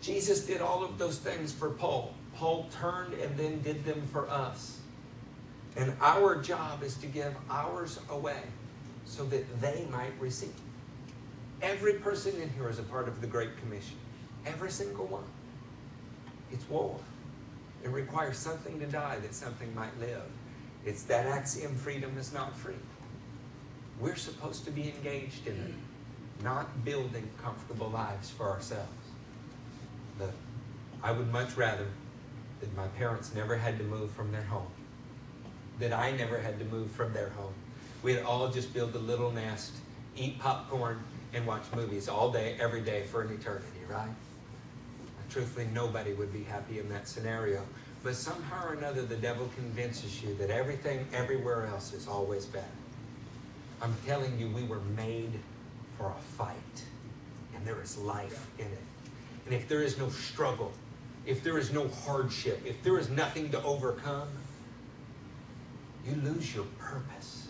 S1: Jesus did all of those things for Paul. Paul turned and then did them for us. And our job is to give ours away so that they might receive. Every person in here is a part of the Great Commission. Every single one. It's war. It requires something to die that something might live. It's that axiom freedom is not free. We're supposed to be engaged in it, not building comfortable lives for ourselves. I would much rather that my parents never had to move from their home, that I never had to move from their home. We'd all just build a little nest, eat popcorn, and watch movies all day, every day for an eternity, right? Truthfully, nobody would be happy in that scenario. But somehow or another, the devil convinces you that everything everywhere else is always better. I'm telling you, we were made for a fight, and there is life in it. And if there is no struggle, if there is no hardship, if there is nothing to overcome, you lose your purpose.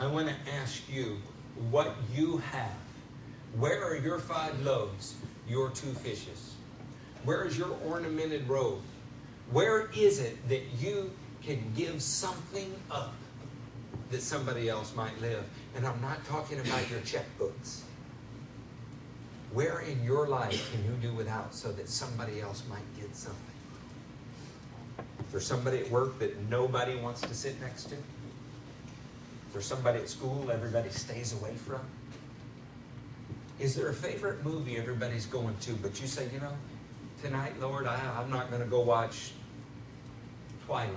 S1: I want to ask you what you have. Where are your five loaves, your two fishes? Where is your ornamented robe? Where is it that you can give something up that somebody else might live? And I'm not talking about your checkbooks. Where in your life can you do without so that somebody else might get something? Is there somebody at work that nobody wants to sit next to? There somebody at school everybody stays away from? Is there a favorite movie everybody's going to, but you say, you know, tonight, Lord, I, I'm not going to go watch Twilight.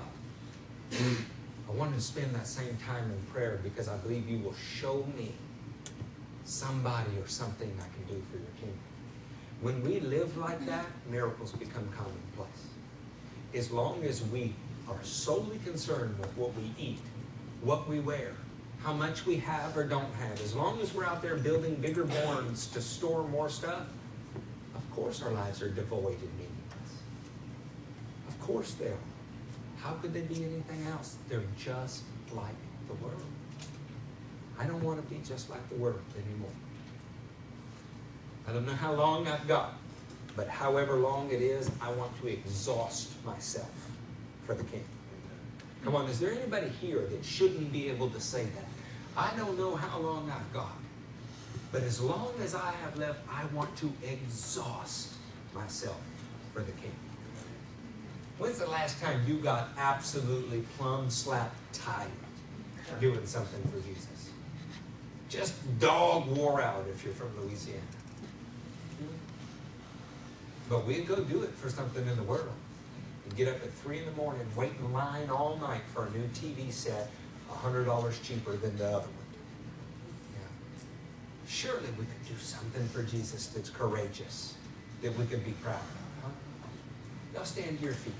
S1: I want to spend that same time in prayer because I believe you will show me somebody or something I can do for your kingdom. When we live like that, miracles become commonplace. As long as we are solely concerned with what we eat, what we wear, how much we have or don't have, as long as we're out there building bigger barns to store more stuff, of course our lives are devoid and meaningless. Of course they are. How could they be anything else? They're just like the world. I don't want to be just like the world anymore. I don't know how long I've got, but however long it is, I want to exhaust myself for the King. Come on, is there anybody here that shouldn't be able to say that? I don't know how long I've got, but as long as I have left, I want to exhaust myself for the King. When's the last time you got absolutely plumb slap tired doing something for Jesus? Just dog wore out if you're from Louisiana. But we'd go do it for something in the world. Get up at 3 in the morning, wait in line all night for a new TV set, $100 cheaper than the other one. Yeah. Surely we could do something for Jesus that's courageous, that we could be proud of. Huh? Y'all stand to your feet.